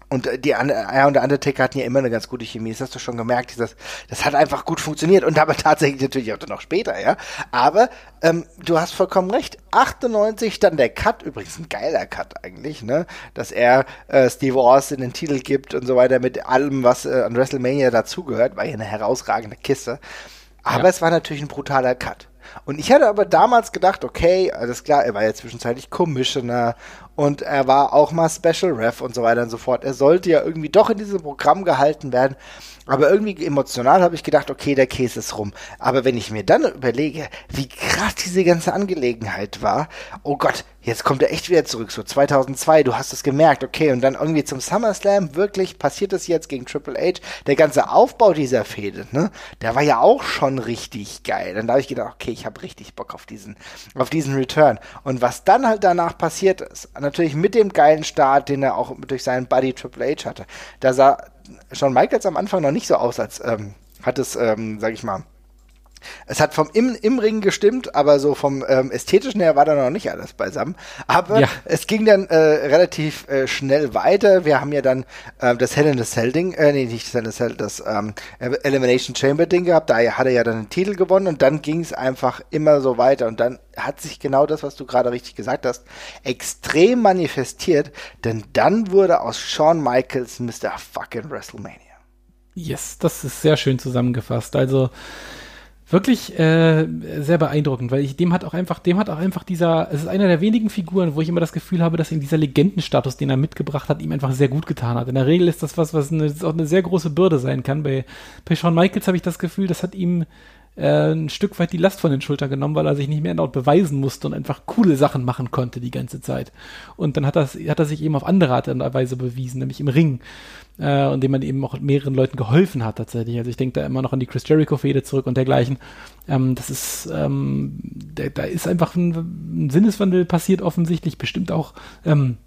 Und äh, die ja, und der Undertaker hatten ja immer eine ganz gute Chemie. Das hast du schon gemerkt. Das, das hat einfach gut funktioniert. Und aber tatsächlich natürlich auch noch später, ja. Aber ähm, du hast vollkommen recht. 98 dann der Cut, übrigens ein geiler Cut eigentlich, ne? Dass er äh, Steve Austin den Titel gibt und so weiter mit allem, was äh, an WrestleMania dazugehört, war ja eine herausragende Kiste. Aber ja. es war natürlich ein brutaler Cut. Und ich hatte aber damals gedacht, okay, alles klar, er war ja zwischenzeitlich Commissioner und er war auch mal Special Ref und so weiter und so fort. Er sollte ja irgendwie doch in diesem Programm gehalten werden. Aber irgendwie emotional habe ich gedacht, okay, der Käse ist rum. Aber wenn ich mir dann überlege, wie krass diese ganze Angelegenheit war, oh Gott, jetzt kommt er echt wieder zurück, so 2002, du hast es gemerkt, okay, und dann irgendwie zum SummerSlam, wirklich passiert es jetzt gegen Triple H, der ganze Aufbau dieser Fehde, ne, der war ja auch schon richtig geil. Dann da habe ich gedacht, okay, ich habe richtig Bock auf diesen, auf diesen Return. Und was dann halt danach passiert ist, natürlich mit dem geilen Start, den er auch durch seinen Buddy Triple H hatte, da sah Shawn Michaels am Anfang noch nicht so aus, als ähm, hat es, ähm, sag ich mal, es hat vom im, im Ring gestimmt, aber so vom ähm, ästhetischen her war da noch nicht alles beisammen. Aber ja. es ging dann äh, relativ äh, schnell weiter. Wir haben ja dann äh, das Hell in the Cell Ding, äh, nee, nicht das Hell in the Cell, das ähm, Elimination Chamber Ding gehabt. Da hat er ja dann den Titel gewonnen und dann ging es einfach immer so weiter. Und dann hat sich genau das, was du gerade richtig gesagt hast, extrem manifestiert, denn dann wurde aus Shawn Michaels Mr. Fucking WrestleMania. Yes, das ist sehr schön zusammengefasst. Also wirklich äh, sehr beeindruckend, weil ich dem hat auch einfach, dem hat auch einfach dieser, es ist einer der wenigen Figuren, wo ich immer das Gefühl habe, dass ihm dieser Legendenstatus, den er mitgebracht hat, ihm einfach sehr gut getan hat. In der Regel ist das was, was eine, auch eine sehr große Bürde sein kann. Bei, bei Shawn Michaels habe ich das Gefühl, das hat ihm äh, ein Stück weit die Last von den Schultern genommen, weil er sich nicht mehr laut beweisen musste und einfach coole Sachen machen konnte die ganze Zeit. Und dann hat, das, hat er sich eben auf andere Art und Weise bewiesen, nämlich im Ring. Äh, und dem man eben auch mehreren Leuten geholfen hat tatsächlich. Also ich denke da immer noch an die Chris Jericho-Fehde zurück und dergleichen. Ähm, das ist, ähm, da, da ist einfach ein, ein, Sinneswandel passiert offensichtlich, bestimmt auch ähm,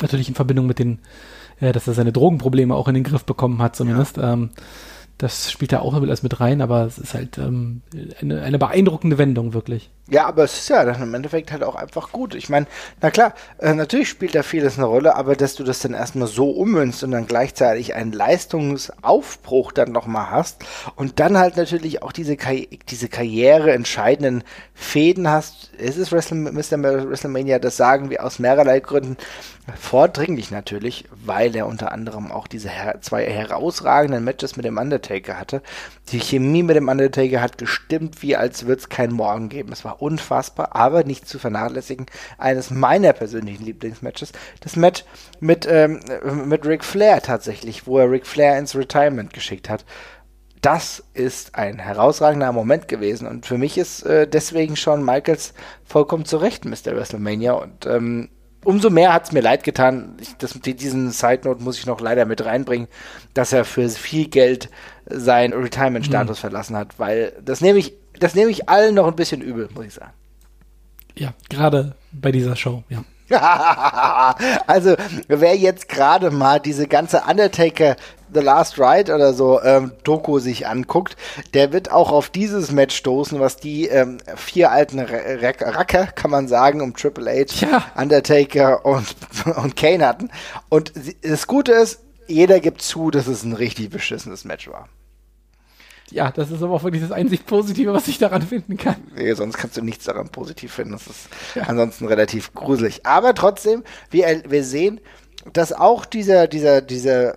natürlich in Verbindung mit den, äh, dass er seine Drogenprobleme auch in den Griff bekommen hat zumindest. Ja. Ähm, das spielt da auch alles mit rein, aber es ist halt ähm, eine, eine beeindruckende Wendung, wirklich. Ja, aber es ist ja dann im Endeffekt halt auch einfach gut. Ich meine, na klar, äh, natürlich spielt da vieles eine Rolle, aber dass du das dann erstmal so ummünzt und dann gleichzeitig einen Leistungsaufbruch dann nochmal hast und dann halt natürlich auch diese, Karri diese Karriere entscheidenden Fäden hast. Es ist Mr. WrestleMania, das sagen wir aus mehrerlei Gründen. Vordringlich natürlich, weil er unter anderem auch diese her zwei herausragenden Matches mit dem Undertaker hatte. Die Chemie mit dem Undertaker hat gestimmt, wie als würde es keinen Morgen geben. Es war unfassbar, aber nicht zu vernachlässigen. Eines meiner persönlichen Lieblingsmatches, das Match mit, ähm, mit Ric Flair tatsächlich, wo er Ric Flair ins Retirement geschickt hat. Das ist ein herausragender Moment gewesen und für mich ist äh, deswegen Shawn Michaels vollkommen zu Recht Mr. WrestleMania und ähm, umso mehr hat es mir leid getan. Ich, das, diesen Side Note muss ich noch leider mit reinbringen, dass er für viel Geld seinen Retirement-Status mhm. verlassen hat, weil das nehme ich das nehme ich allen noch ein bisschen übel, muss ich sagen. Ja, gerade bei dieser Show, ja. also, wer jetzt gerade mal diese ganze Undertaker The Last Ride oder so ähm, Doku sich anguckt, der wird auch auf dieses Match stoßen, was die ähm, vier alten Racker, kann man sagen, um Triple H, ja. Undertaker und, und Kane hatten. Und das Gute ist, jeder gibt zu, dass es ein richtig beschissenes Match war. Ja, das ist aber auch wirklich das einzig Positive, was ich daran finden kann. Nee, sonst kannst du nichts daran positiv finden. Das ist ja. ansonsten relativ gruselig. Aber trotzdem, wir, wir sehen, dass auch dieser, dieser, dieser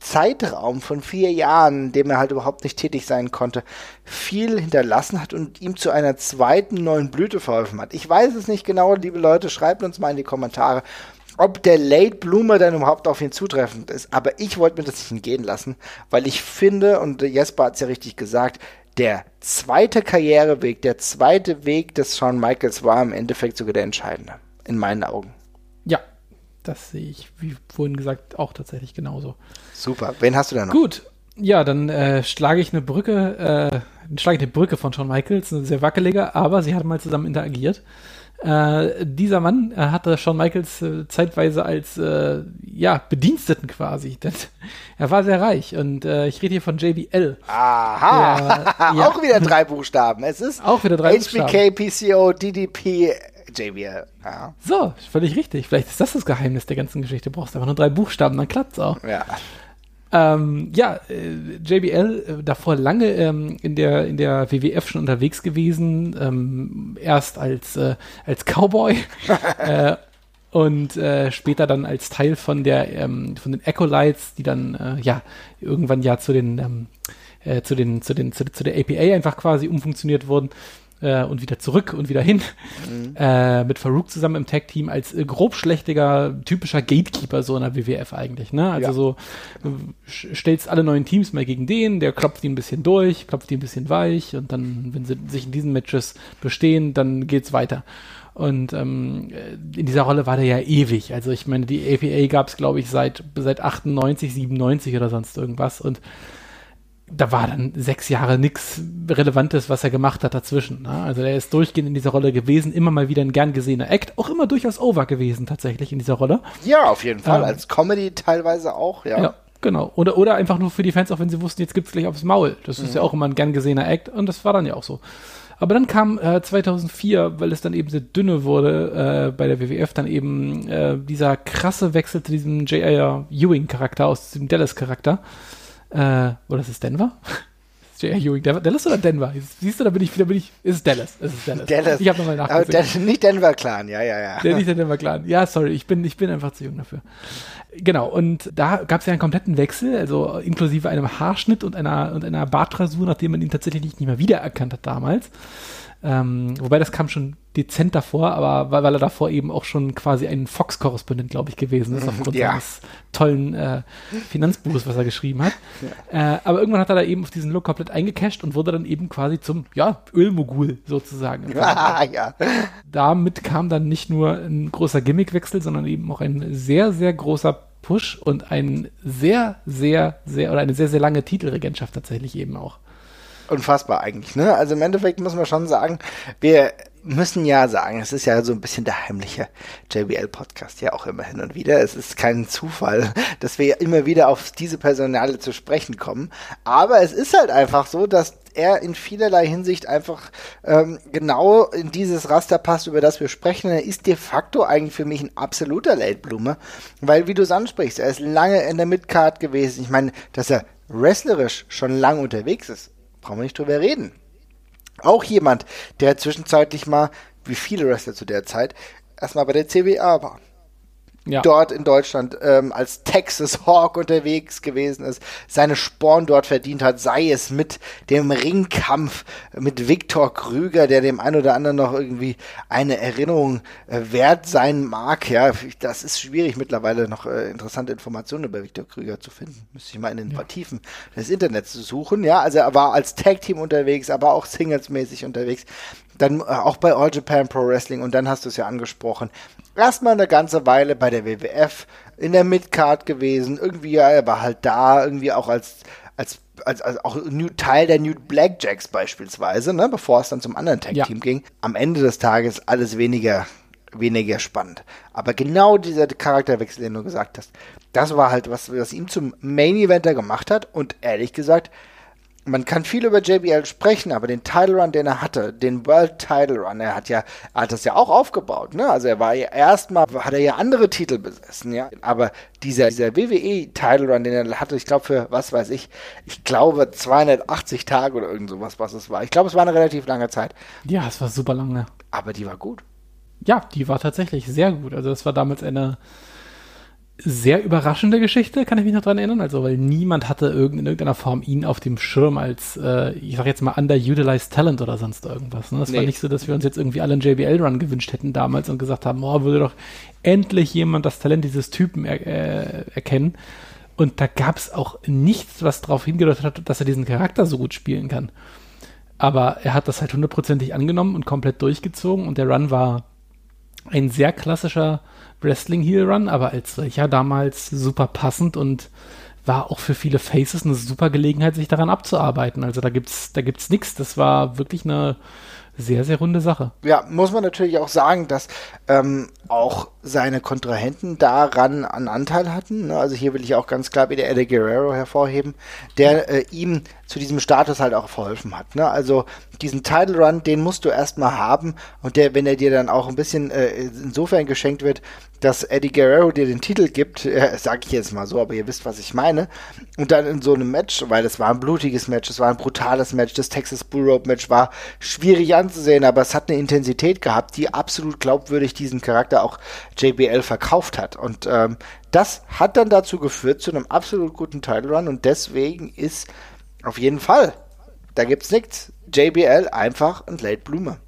Zeitraum von vier Jahren, in dem er halt überhaupt nicht tätig sein konnte, viel hinterlassen hat und ihm zu einer zweiten neuen Blüte verholfen hat. Ich weiß es nicht genau, liebe Leute, schreibt uns mal in die Kommentare, ob der Late Bloomer dann überhaupt auf ihn zutreffend ist. Aber ich wollte mir das nicht entgehen lassen, weil ich finde, und Jesper hat es ja richtig gesagt, der zweite Karriereweg, der zweite Weg des Shawn Michaels war im Endeffekt sogar der entscheidende. In meinen Augen. Ja, das sehe ich, wie vorhin gesagt, auch tatsächlich genauso. Super. Wen hast du da noch? Gut. Ja, dann äh, schlage ich eine Brücke, äh, schlage ich eine Brücke von Shawn Michaels, eine sehr wackelige, aber sie hatten mal zusammen interagiert. Äh, dieser Mann äh, hatte Shawn Michaels äh, zeitweise als äh, ja, Bediensteten quasi. Denn er war sehr reich und äh, ich rede hier von JBL. Aha, der, ja. auch wieder drei Buchstaben. Es ist auch wieder drei HBK, PCO, DDP, JBL. Ja. So, völlig richtig. Vielleicht ist das das Geheimnis der ganzen Geschichte. Du brauchst einfach nur drei Buchstaben, dann klappt's auch. Ja. Ähm, ja, äh, JBL äh, davor lange ähm, in der in der WWF schon unterwegs gewesen, ähm, erst als äh, als Cowboy äh, und äh, später dann als Teil von der ähm, von den Acolytes, die dann äh, ja irgendwann ja zu den ähm, äh, zu den zu den zu, zu der APA einfach quasi umfunktioniert wurden äh, und wieder zurück und wieder hin. Mhm. Äh, mit Farouk zusammen im Tag-Team als äh, grobschlächtiger, typischer Gatekeeper so in der WWF eigentlich. Ne? Also ja. so, äh, stellst alle neuen Teams mal gegen den, der klopft die ein bisschen durch, klopft die ein bisschen weich und dann, wenn sie sich in diesen Matches bestehen, dann geht's weiter. Und ähm, in dieser Rolle war der ja ewig. Also ich meine, die APA gab es, glaube ich, seit, seit 98, 97 oder sonst irgendwas. Und da war dann sechs Jahre nichts Relevantes, was er gemacht hat dazwischen. Ne? Also er ist durchgehend in dieser Rolle gewesen, immer mal wieder ein gern gesehener Act, auch immer durchaus over gewesen tatsächlich in dieser Rolle. Ja, auf jeden Fall. Ähm, Als Comedy teilweise auch, ja. ja. Genau. Oder, oder einfach nur für die Fans, auch wenn sie wussten, jetzt gibt's gleich aufs Maul. Das mhm. ist ja auch immer ein gern gesehener Act und das war dann ja auch so. Aber dann kam äh, 2004, weil es dann eben sehr dünne wurde äh, bei der WWF, dann eben äh, dieser krasse Wechsel zu diesem J.R. Ewing-Charakter aus dem Dallas-Charakter. Äh, oder ist es Denver? J.R. Ewing, Dallas oder Denver? Siehst du, da bin ich wieder, bin ich, ist es Dallas, ist es Dallas. Dallas. Ich habe nochmal nachgedacht. Den, nicht Denver Clan, ja, ja, ja. Der, nicht der Denver Clan. Ja, sorry, ich bin, ich bin einfach zu jung dafür. Genau, und da gab es ja einen kompletten Wechsel, also inklusive einem Haarschnitt und einer, und einer Bartrasur, nachdem man ihn tatsächlich nicht mehr wiedererkannt hat damals. Ähm, wobei das kam schon dezent davor, aber weil, weil, er davor eben auch schon quasi ein Fox-Korrespondent, glaube ich, gewesen ist, aufgrund ja. seines tollen äh, Finanzbuches, was er geschrieben hat. Ja. Äh, aber irgendwann hat er da eben auf diesen Look komplett eingecasht und wurde dann eben quasi zum, ja, Ölmogul sozusagen. Ja, ja. Damit kam dann nicht nur ein großer Gimmickwechsel, sondern eben auch ein sehr, sehr großer Push und ein sehr, sehr, sehr, oder eine sehr, sehr lange Titelregentschaft tatsächlich eben auch unfassbar eigentlich, ne? Also im Endeffekt muss man schon sagen, wir müssen ja sagen, es ist ja so ein bisschen der heimliche JBL-Podcast, ja auch immer hin und wieder. Es ist kein Zufall, dass wir immer wieder auf diese Personale zu sprechen kommen. Aber es ist halt einfach so, dass er in vielerlei Hinsicht einfach ähm, genau in dieses Raster passt, über das wir sprechen. Er ist de facto eigentlich für mich ein absoluter Late Bloomer, weil wie du es ansprichst, er ist lange in der Midcard gewesen. Ich meine, dass er wrestlerisch schon lange unterwegs ist, brauchen wir nicht drüber reden. Auch jemand, der zwischenzeitlich mal, wie viele Wrestler zu der Zeit, erstmal bei der CWA war ja. dort in Deutschland ähm, als Texas Hawk unterwegs gewesen ist, seine Sporn dort verdient hat, sei es mit dem Ringkampf mit Viktor Krüger, der dem einen oder anderen noch irgendwie eine Erinnerung äh, wert sein mag. Ja, das ist schwierig mittlerweile noch äh, interessante Informationen über Viktor Krüger zu finden. Müsste ich mal in den ja. Tiefen des Internets suchen. Ja, also er war als Tag Team unterwegs, aber auch Singles-mäßig unterwegs dann äh, auch bei All Japan Pro Wrestling und dann hast du es ja angesprochen, erstmal eine ganze Weile bei der WWF in der Midcard gewesen. Irgendwie, ja, er war halt da, irgendwie auch als, als, als, als auch New, Teil der New Blackjacks beispielsweise, ne, bevor es dann zum anderen Tag-Team ja. ging. Am Ende des Tages alles weniger weniger spannend. Aber genau dieser Charakterwechsel, den du gesagt hast, das war halt was, was ihm zum Main Eventer gemacht hat. Und ehrlich gesagt, man kann viel über JBL sprechen, aber den Title Run, den er hatte, den World Title Run, er hat ja, er hat das ja auch aufgebaut, ne? Also er war ja erstmal, hat er ja andere Titel besessen, ja. Aber dieser, dieser WWE Title Run, den er hatte, ich glaube für, was weiß ich, ich glaube 280 Tage oder irgend sowas, was es war. Ich glaube, es war eine relativ lange Zeit. Ja, es war super lange. Aber die war gut. Ja, die war tatsächlich sehr gut. Also es war damals eine, sehr überraschende Geschichte, kann ich mich noch dran erinnern. Also, weil niemand hatte irgend, in irgendeiner Form ihn auf dem Schirm als, äh, ich sag jetzt mal, underutilized Talent oder sonst irgendwas. Ne? Es nee. war nicht so, dass wir uns jetzt irgendwie alle einen JBL-Run gewünscht hätten damals und gesagt haben, oh, würde doch endlich jemand das Talent dieses Typen er äh, erkennen. Und da gab es auch nichts, was darauf hingedeutet hat, dass er diesen Charakter so gut spielen kann. Aber er hat das halt hundertprozentig angenommen und komplett durchgezogen und der Run war ein sehr klassischer Wrestling Heel Run, aber als solcher damals super passend und war auch für viele Faces eine super Gelegenheit, sich daran abzuarbeiten. Also da gibt's, da gibt's nichts. Das war wirklich eine sehr, sehr runde Sache. Ja, muss man natürlich auch sagen, dass ähm, auch seine Kontrahenten daran einen Anteil hatten. Ne? Also hier will ich auch ganz klar wieder Eddie Guerrero hervorheben, der äh, ihm zu diesem Status halt auch verholfen hat. Ne? Also diesen Title Run, den musst du erstmal haben und der, wenn er dir dann auch ein bisschen äh, insofern geschenkt wird, dass Eddie Guerrero dir den Titel gibt, äh, sag ich jetzt mal so, aber ihr wisst, was ich meine, und dann in so einem Match, weil es war ein blutiges Match, es war ein brutales Match, das Texas Bull Rope Match war schwierig anzusehen, aber es hat eine Intensität gehabt, die absolut glaubwürdig diesen Charakter auch JBL verkauft hat und ähm, das hat dann dazu geführt zu einem absolut guten Title Run und deswegen ist auf jeden Fall. Da gibt's nichts. JBL einfach ein Late Bloomer.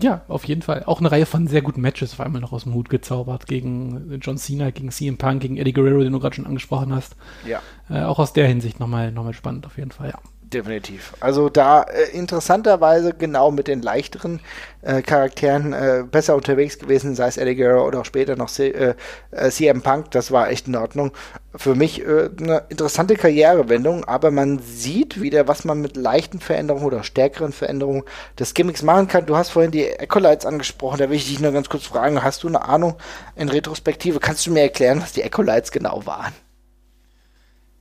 Ja, auf jeden Fall. Auch eine Reihe von sehr guten Matches vor allem noch aus dem Hut gezaubert. Gegen John Cena, gegen CM Punk, gegen Eddie Guerrero, den du gerade schon angesprochen hast. Ja. Äh, auch aus der Hinsicht nochmal noch mal spannend auf jeden Fall, ja. Definitiv. Also da äh, interessanterweise genau mit den leichteren äh, Charakteren äh, besser unterwegs gewesen, sei es Eddie Guerrero oder auch später noch C äh, äh CM Punk, das war echt in Ordnung. Für mich äh, eine interessante Karrierewendung, aber man sieht wieder, was man mit leichten Veränderungen oder stärkeren Veränderungen des Gimmicks machen kann. Du hast vorhin die Ecolites angesprochen, da will ich dich nur ganz kurz fragen, hast du eine Ahnung in Retrospektive, kannst du mir erklären, was die Ecolites genau waren?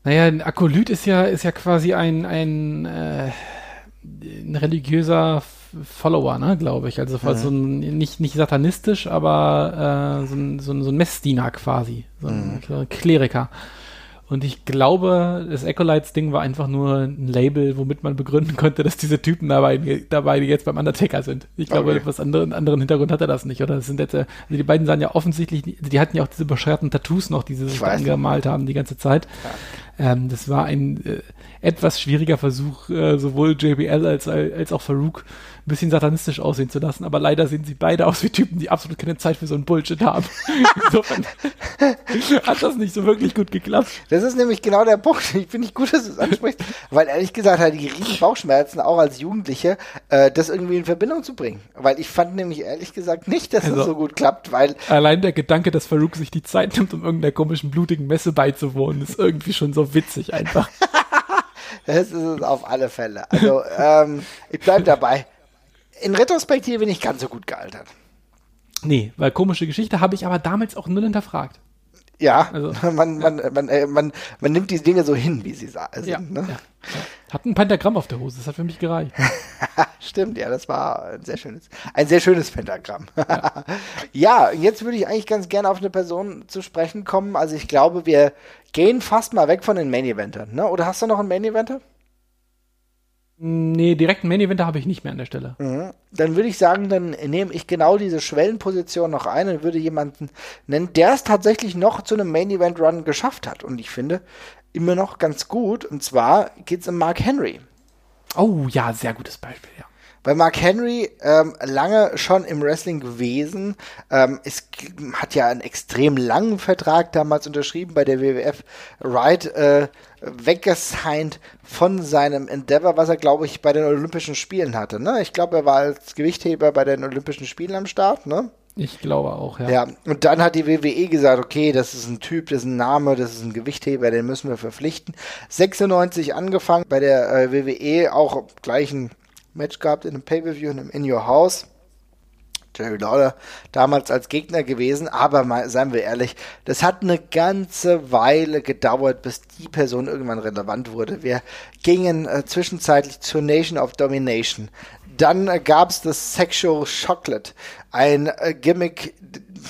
Naja, ein Akolyt ist ja, ist ja quasi ein, ein, äh, ein religiöser Follower, ne, glaube ich. Also mhm. so ein, nicht, nicht satanistisch, aber äh, so, ein, so, ein, so ein Messdiener quasi. So ein mhm. Kleriker. Und ich glaube, das Ecolites-Ding war einfach nur ein Label, womit man begründen konnte, dass diese Typen dabei, dabei jetzt beim Undertaker sind. Ich glaube, okay. was anderen, anderen Hintergrund hat er das nicht. Oder das sind jetzt, also die beiden sahen ja offensichtlich, die hatten ja auch diese bescheuerten Tattoos noch, die sie sich angemalt haben die ganze Zeit. Ja. Ähm, das war ein äh, etwas schwieriger Versuch, äh, sowohl JBL als, als auch Farouk ein bisschen satanistisch aussehen zu lassen, aber leider sehen sie beide aus wie Typen, die absolut keine Zeit für so einen Bullshit haben. Insofern hat das nicht so wirklich gut geklappt. Das ist nämlich genau der Punkt. Ich finde nicht gut, dass du es ansprichst, weil ehrlich gesagt hatte ich riesen Bauchschmerzen, auch als Jugendliche, äh, das irgendwie in Verbindung zu bringen. Weil ich fand nämlich ehrlich gesagt nicht, dass also, das so gut klappt, weil. Allein der Gedanke, dass Farouk sich die Zeit nimmt, um irgendeiner komischen blutigen Messe beizuwohnen, ist irgendwie schon so witzig einfach. das ist es auf alle Fälle. Also, ähm, ich bleib dabei in Retrospektive nicht ganz so gut gealtert. Nee, weil komische Geschichte habe ich aber damals auch null hinterfragt. Ja, also, man, man, ja. Man, äh, man, man, nimmt die Dinge so hin, wie sie sind. Ja, ne? ja, Hat ein Pentagramm auf der Hose, das hat für mich gereicht. Stimmt, ja, das war ein sehr schönes, ein sehr schönes Pentagramm. ja. ja, jetzt würde ich eigentlich ganz gerne auf eine Person zu sprechen kommen. Also ich glaube, wir gehen fast mal weg von den Main Eventern, ne? Oder hast du noch einen Main Eventer? Nee, direkten Main Eventer habe ich nicht mehr an der Stelle. Mhm. Dann würde ich sagen, dann nehme ich genau diese Schwellenposition noch ein und würde jemanden nennen, der es tatsächlich noch zu einem Main Event Run geschafft hat. Und ich finde immer noch ganz gut. Und zwar geht es um Mark Henry. Oh ja, sehr gutes Beispiel, ja. Bei Mark Henry ähm, lange schon im Wrestling gewesen. Ähm, es hat ja einen extrem langen Vertrag damals unterschrieben bei der WWF. Wright äh, weggesigned von seinem Endeavor, was er, glaube ich, bei den Olympischen Spielen hatte. Ne? Ich glaube, er war als Gewichtheber bei den Olympischen Spielen am Start. Ne? Ich glaube auch, ja. Ja, und dann hat die WWE gesagt, okay, das ist ein Typ, das ist ein Name, das ist ein Gewichtheber, den müssen wir verpflichten. 96 angefangen bei der äh, WWE, auch gleich ein Match gehabt in einem Pay-Per-View in einem In Your House. Jerry Lawler damals als Gegner gewesen, aber mal, seien wir ehrlich, das hat eine ganze Weile gedauert, bis die Person irgendwann relevant wurde. Wir gingen äh, zwischenzeitlich zur Nation of Domination. Dann äh, gab es das Sexual Chocolate, ein äh, Gimmick,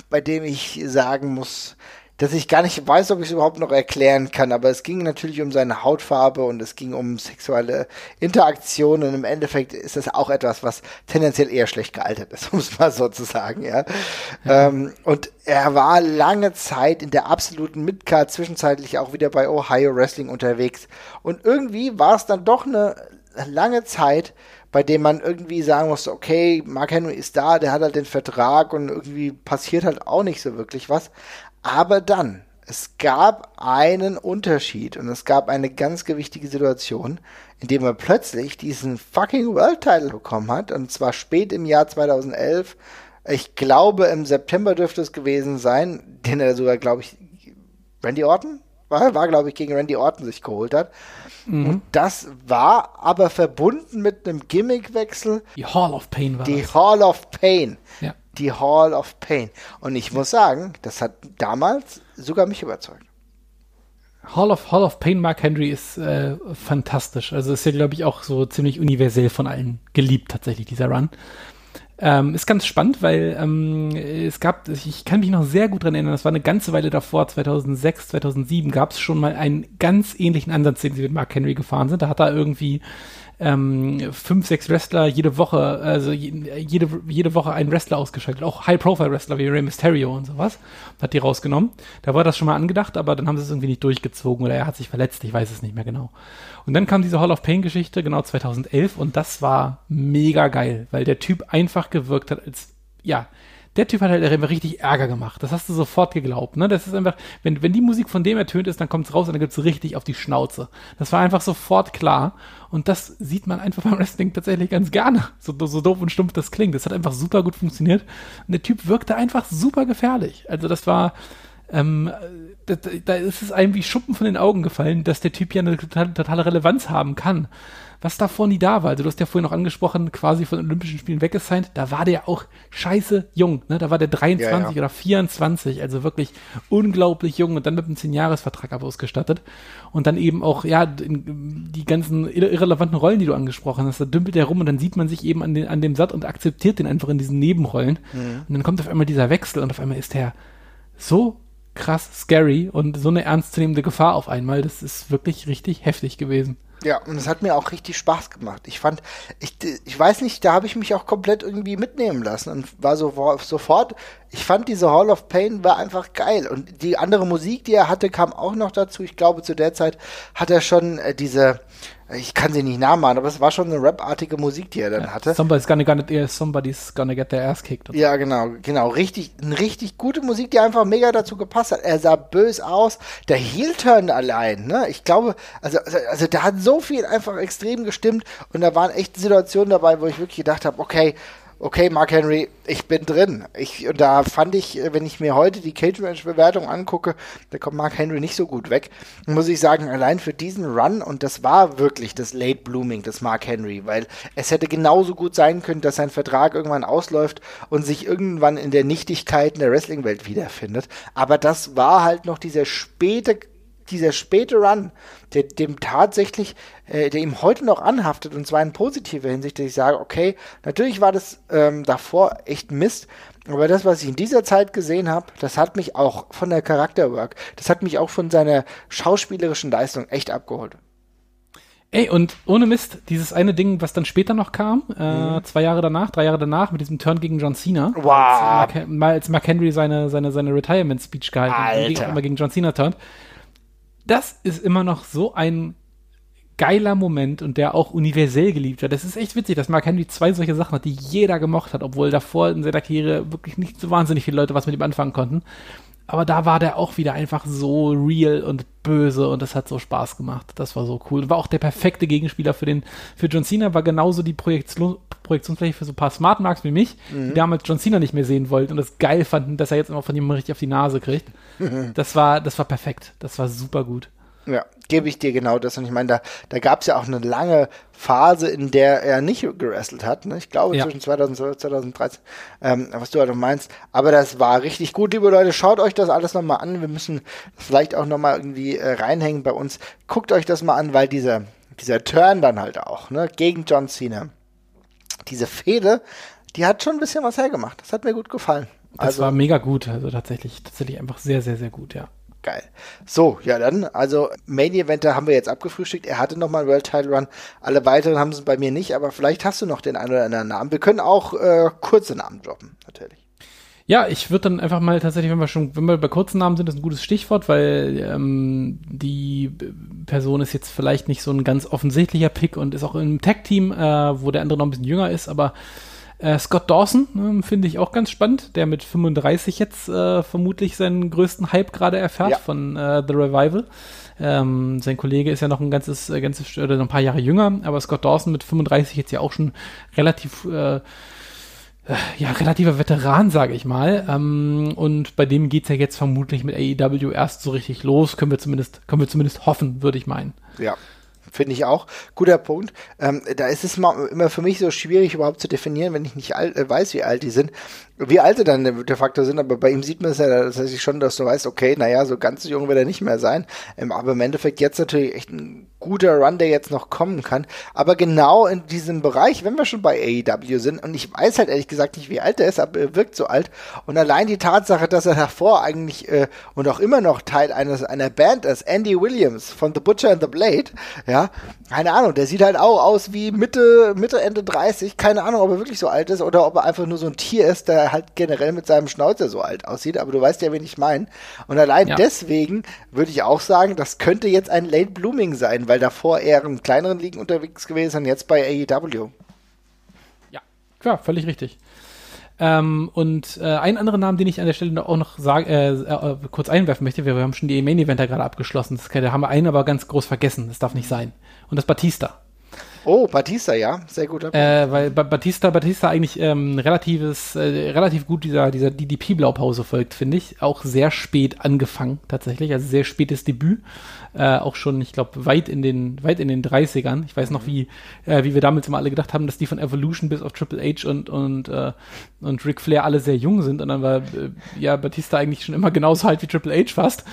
bei dem ich sagen muss, dass ich gar nicht weiß, ob ich es überhaupt noch erklären kann, aber es ging natürlich um seine Hautfarbe und es ging um sexuelle Interaktion und im Endeffekt ist das auch etwas, was tendenziell eher schlecht gealtert ist, um es mal so zu sagen, ja. ja. Ähm, und er war lange Zeit in der absoluten Midcard, zwischenzeitlich auch wieder bei Ohio Wrestling unterwegs und irgendwie war es dann doch eine lange Zeit, bei dem man irgendwie sagen muss, okay, Mark Henry ist da, der hat halt den Vertrag und irgendwie passiert halt auch nicht so wirklich was. Aber dann, es gab einen Unterschied und es gab eine ganz gewichtige Situation, in dem er plötzlich diesen fucking World Title bekommen hat und zwar spät im Jahr 2011. Ich glaube, im September dürfte es gewesen sein, den er sogar, glaube ich, Randy Orton war, war glaube ich, gegen Randy Orton sich geholt hat. Mhm. Und das war aber verbunden mit einem Gimmickwechsel. Die Hall of Pain war Die das. Hall of Pain. Ja die Hall of Pain. Und ich muss sagen, das hat damals sogar mich überzeugt. Hall of, Hall of Pain Mark Henry ist äh, fantastisch. Also ist ja, glaube ich, auch so ziemlich universell von allen geliebt, tatsächlich, dieser Run. Ähm, ist ganz spannend, weil ähm, es gab, ich kann mich noch sehr gut dran erinnern, das war eine ganze Weile davor, 2006, 2007, gab es schon mal einen ganz ähnlichen Ansatz, den sie mit Mark Henry gefahren sind. Da hat er irgendwie ähm, fünf, sechs Wrestler jede Woche, also jede, jede Woche einen Wrestler ausgeschaltet, auch High-Profile-Wrestler wie Rey Mysterio und sowas, hat die rausgenommen. Da war das schon mal angedacht, aber dann haben sie es irgendwie nicht durchgezogen oder er hat sich verletzt, ich weiß es nicht mehr genau. Und dann kam diese Hall of Pain-Geschichte, genau 2011, und das war mega geil, weil der Typ einfach gewirkt hat als, ja, der Typ hat halt einfach richtig Ärger gemacht. Das hast du sofort geglaubt. Ne? Das ist einfach, wenn, wenn die Musik von dem ertönt ist, dann kommt es raus und dann gibt's richtig auf die Schnauze. Das war einfach sofort klar. Und das sieht man einfach beim Wrestling tatsächlich ganz gerne. So, so doof und stumpf das klingt. Das hat einfach super gut funktioniert. Und der Typ wirkte einfach super gefährlich. Also das war, ähm, da, da ist es einem wie Schuppen von den Augen gefallen, dass der Typ ja eine totale, totale Relevanz haben kann was davor nie da war. Also du hast ja vorhin noch angesprochen, quasi von Olympischen Spielen weggesigned, da war der auch scheiße jung, ne? Da war der 23 ja, ja. oder 24, also wirklich unglaublich jung und dann mit einem 10-Jahres-Vertrag ausgestattet. Und dann eben auch, ja, die ganzen irrelevanten Rollen, die du angesprochen hast, da dümpelt er rum und dann sieht man sich eben an, den, an dem Satt und akzeptiert den einfach in diesen Nebenrollen. Mhm. Und dann kommt auf einmal dieser Wechsel und auf einmal ist der so krass scary und so eine ernstzunehmende Gefahr auf einmal. Das ist wirklich richtig heftig gewesen. Ja, und es hat mir auch richtig Spaß gemacht. Ich fand, ich, ich weiß nicht, da habe ich mich auch komplett irgendwie mitnehmen lassen und war so sofort, ich fand diese Hall of Pain war einfach geil. Und die andere Musik, die er hatte, kam auch noch dazu. Ich glaube, zu der Zeit hat er schon äh, diese, ich kann sie nicht nachmachen, aber es war schon eine rapartige Musik, die er dann ja, hatte. Somebody's gonna, gonna, somebody's gonna get their ass kicked. Ja, genau, genau. Richtig, eine richtig gute Musik, die einfach mega dazu gepasst hat. Er sah bös aus. Der Heel-Turn allein, ne? Ich glaube, also, also, also da hat so viel einfach extrem gestimmt und da waren echt Situationen dabei, wo ich wirklich gedacht habe, okay, okay, Mark Henry, ich bin drin. Ich, und da fand ich, äh, wenn ich mir heute die Cage Match Bewertung angucke, da kommt Mark Henry nicht so gut weg. Muss ich sagen, allein für diesen Run, und das war wirklich das Late Blooming des Mark Henry, weil es hätte genauso gut sein können, dass sein Vertrag irgendwann ausläuft und sich irgendwann in der Nichtigkeit in der Wrestling-Welt wiederfindet. Aber das war halt noch dieser späte dieser späte Run, der dem tatsächlich, äh, der ihm heute noch anhaftet, und zwar in positiver Hinsicht, dass ich sage, okay, natürlich war das ähm, davor echt Mist, aber das, was ich in dieser Zeit gesehen habe, das hat mich auch von der Charakterwork, das hat mich auch von seiner schauspielerischen Leistung echt abgeholt. Ey, und ohne Mist, dieses eine Ding, was dann später noch kam, äh, mhm. zwei Jahre danach, drei Jahre danach, mit diesem Turn gegen John Cena. Wow. Als Mark, als Mark Henry seine, seine, seine Retirement-Speech gehalten hat, immer gegen John Cena turnt das ist immer noch so ein geiler Moment und der auch universell geliebt wird. Das ist echt witzig, dass Mark Henry zwei solche Sachen hat, die jeder gemocht hat, obwohl davor in seiner Karriere wirklich nicht so wahnsinnig viele Leute was mit ihm anfangen konnten. Aber da war der auch wieder einfach so real und böse und das hat so Spaß gemacht. Das war so cool. War auch der perfekte Gegenspieler für den, für John Cena, war genauso die Projektion, Projektionsfläche für so ein paar Smart Marks wie mich, mhm. die damals John Cena nicht mehr sehen wollten und das geil fanden, dass er jetzt immer von jemandem richtig auf die Nase kriegt. Das war, das war perfekt. Das war super gut. Ja, gebe ich dir genau das. Und ich meine, da, da gab es ja auch eine lange Phase, in der er nicht gewrestelt hat. Ne? Ich glaube, ja. zwischen 2012 und 2013, ähm, was du halt meinst. Aber das war richtig gut, liebe Leute. Schaut euch das alles nochmal an. Wir müssen vielleicht auch nochmal irgendwie äh, reinhängen bei uns. Guckt euch das mal an, weil dieser, dieser Turn dann halt auch, ne, gegen John Cena. Diese Fehde, die hat schon ein bisschen was hergemacht. Das hat mir gut gefallen. Das also, war mega gut, also tatsächlich, tatsächlich einfach sehr, sehr, sehr gut, ja. Geil. So, ja dann, also Main Eventer haben wir jetzt abgefrühstückt. Er hatte nochmal einen World Title Run. Alle weiteren haben es bei mir nicht, aber vielleicht hast du noch den einen oder anderen Namen. Wir können auch äh, kurze Namen droppen, natürlich. Ja, ich würde dann einfach mal tatsächlich, wenn wir schon, wenn wir bei kurzen Namen sind, das ist ein gutes Stichwort, weil ähm, die Person ist jetzt vielleicht nicht so ein ganz offensichtlicher Pick und ist auch im Tag-Team, äh, wo der andere noch ein bisschen jünger ist, aber äh, Scott Dawson äh, finde ich auch ganz spannend, der mit 35 jetzt äh, vermutlich seinen größten Hype gerade erfährt ja. von äh, The Revival. Ähm, sein Kollege ist ja noch ein ganzes, äh, ganzes oder ein paar Jahre jünger, aber Scott Dawson mit 35 jetzt ja auch schon relativ äh, äh, ja, relativer Veteran, sage ich mal. Ähm, und bei dem geht's ja jetzt vermutlich mit AEW erst so richtig los. Können wir zumindest, können wir zumindest hoffen, würde ich meinen. Ja, finde ich auch. Guter Punkt. Ähm, da ist es immer für mich so schwierig überhaupt zu definieren, wenn ich nicht alt, äh, weiß, wie alt die sind wie alt sie dann de facto sind, aber bei ihm sieht man es ja tatsächlich schon, dass du weißt, okay, naja, so ganz jung wird er nicht mehr sein. Ähm, aber im Endeffekt jetzt natürlich echt ein guter Run, der jetzt noch kommen kann. Aber genau in diesem Bereich, wenn wir schon bei AEW sind, und ich weiß halt ehrlich gesagt nicht, wie alt er ist, aber er wirkt so alt. Und allein die Tatsache, dass er davor eigentlich äh, und auch immer noch Teil eines einer Band ist, Andy Williams von The Butcher and the Blade, ja, keine Ahnung, der sieht halt auch aus wie Mitte, Mitte, Ende 30. Keine Ahnung, ob er wirklich so alt ist oder ob er einfach nur so ein Tier ist, der halt generell mit seinem Schnauzer so alt aussieht, aber du weißt ja, wen ich meine. Und allein ja. deswegen würde ich auch sagen, das könnte jetzt ein Late Blooming sein, weil davor er in kleineren Ligen unterwegs gewesen ist und jetzt bei AEW. Ja, klar, völlig richtig. Ähm, und äh, einen anderen Namen, den ich an der Stelle auch noch sag, äh, äh, kurz einwerfen möchte, wir, wir haben schon die Main Eventer gerade abgeschlossen. Das, da haben wir einen aber ganz groß vergessen. Das darf nicht sein. Und das Batista. Oh, Batista, ja, sehr Punkt. Äh, weil Batista, Batista eigentlich ähm, relatives, äh, relativ gut dieser, dieser DDP-Blaupause folgt, finde ich. Auch sehr spät angefangen, tatsächlich, also sehr spätes Debüt. Äh, auch schon, ich glaube, weit in den, weit in den 30ern. Ich weiß noch, wie, äh, wie wir damals immer alle gedacht haben, dass die von Evolution bis auf Triple H und, und, äh, und Ric Flair alle sehr jung sind. Und dann war, äh, ja, Batista eigentlich schon immer genauso alt wie Triple H fast.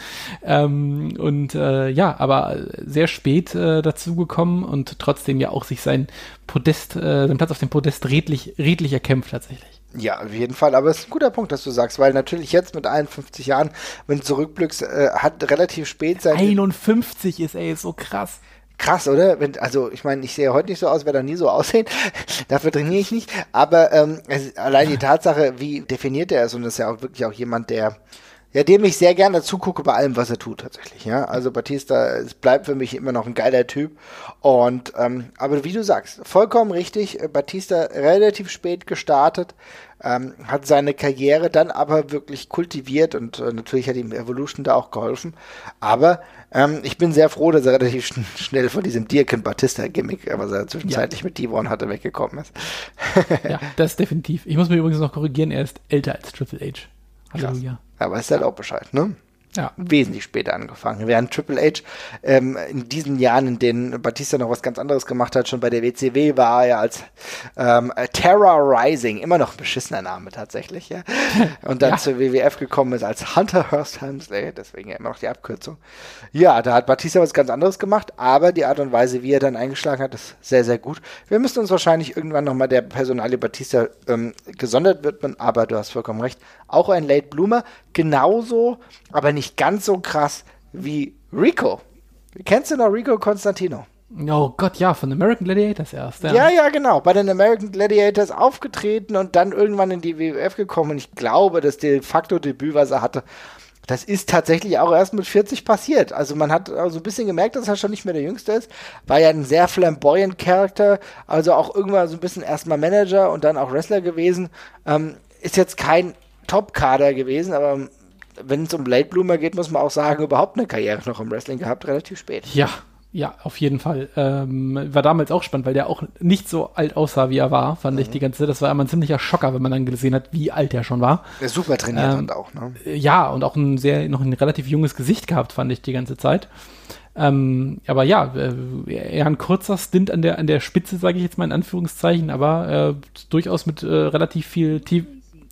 Ähm, und, äh, ja, aber sehr spät äh, dazu gekommen und trotzdem ja auch sich sein Podest, äh, seinen Platz auf dem Podest redlich, redlich erkämpft tatsächlich. Ja, auf jeden Fall. Aber es ist ein guter Punkt, dass du sagst, weil natürlich jetzt mit 51 Jahren, wenn du zurückblickst, äh, hat relativ spät sein. 51 ist ey, so krass. Krass, oder? Wenn, also ich meine, ich sehe heute nicht so aus, werde da nie so aussehen. Dafür trainiere ich nicht. Aber ähm, es, allein die Tatsache, wie definiert er ist, und das ist ja auch wirklich auch jemand, der ja, dem ich sehr gerne zugucke bei allem, was er tut, tatsächlich. Ja, also Batista, es bleibt für mich immer noch ein geiler Typ. Und ähm, aber wie du sagst, vollkommen richtig. Äh, Batista relativ spät gestartet, ähm, hat seine Karriere dann aber wirklich kultiviert und äh, natürlich hat ihm Evolution da auch geholfen. Aber ähm, ich bin sehr froh, dass er relativ schn schnell von diesem Dirken Batista-Gimmick, was er zwischenzeitlich ja. mit Devon hatte, weggekommen ist. ja, das definitiv. Ich muss mir übrigens noch korrigieren, er ist älter als Triple H. Halleluja. Krass. Ja, weißt halt auch Bescheid, ne? Ja. Wesentlich später angefangen. Während Triple H ähm, in diesen Jahren, in denen Batista noch was ganz anderes gemacht hat, schon bei der WCW war er ja als ähm, Terror Rising, immer noch ein beschissener Name tatsächlich, ja. Und dann ja. zur WWF gekommen ist als Hunter Hearst Helmsley, deswegen ja immer noch die Abkürzung. Ja, da hat Batista was ganz anderes gemacht, aber die Art und Weise, wie er dann eingeschlagen hat, ist sehr, sehr gut. Wir müssen uns wahrscheinlich irgendwann nochmal der Personalie Batista ähm, gesondert widmen, aber du hast vollkommen recht. Auch ein Late Bloomer, genauso, aber nicht ganz so krass wie Rico. Kennst du noch Rico Constantino? Oh Gott, ja, von American Gladiators erst. Ja. ja, ja, genau. Bei den American Gladiators aufgetreten und dann irgendwann in die WWF gekommen. Und ich glaube, das de facto Debüt, was er hatte, das ist tatsächlich auch erst mit 40 passiert. Also man hat so ein bisschen gemerkt, dass er schon nicht mehr der Jüngste ist. War ja ein sehr flamboyant Charakter, also auch irgendwann so ein bisschen erstmal Manager und dann auch Wrestler gewesen. Ähm, ist jetzt kein Top-Kader gewesen, aber wenn es um Blade Bloomer geht, muss man auch sagen, überhaupt eine Karriere noch im Wrestling gehabt, relativ spät. Ja, Ja, auf jeden Fall. Ähm, war damals auch spannend, weil der auch nicht so alt aussah, wie er war, fand mhm. ich die ganze Zeit. Das war immer ein ziemlicher Schocker, wenn man dann gesehen hat, wie alt er schon war. Der super trainiert ähm, hat auch, ne? Ja, und auch ein sehr, noch ein relativ junges Gesicht gehabt, fand ich die ganze Zeit. Ähm, aber ja, äh, eher ein kurzer Stint an der, an der Spitze, sage ich jetzt mal in Anführungszeichen, aber äh, durchaus mit äh, relativ viel,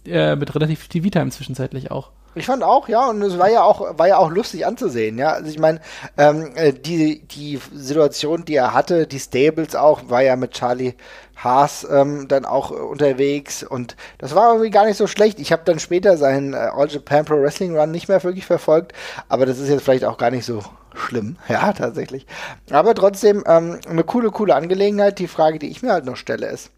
äh, mit relativ TV-Time zwischenzeitlich auch. Ich fand auch, ja, und es war ja auch, war ja auch lustig anzusehen, ja. Also ich meine, ähm, äh, die, die Situation, die er hatte, die Stables auch, war ja mit Charlie Haas ähm, dann auch unterwegs und das war irgendwie gar nicht so schlecht. Ich habe dann später seinen äh, All Japan Pro Wrestling Run nicht mehr wirklich verfolgt, aber das ist jetzt vielleicht auch gar nicht so schlimm, ja, tatsächlich. Aber trotzdem ähm, eine coole, coole Angelegenheit. Die Frage, die ich mir halt noch stelle, ist,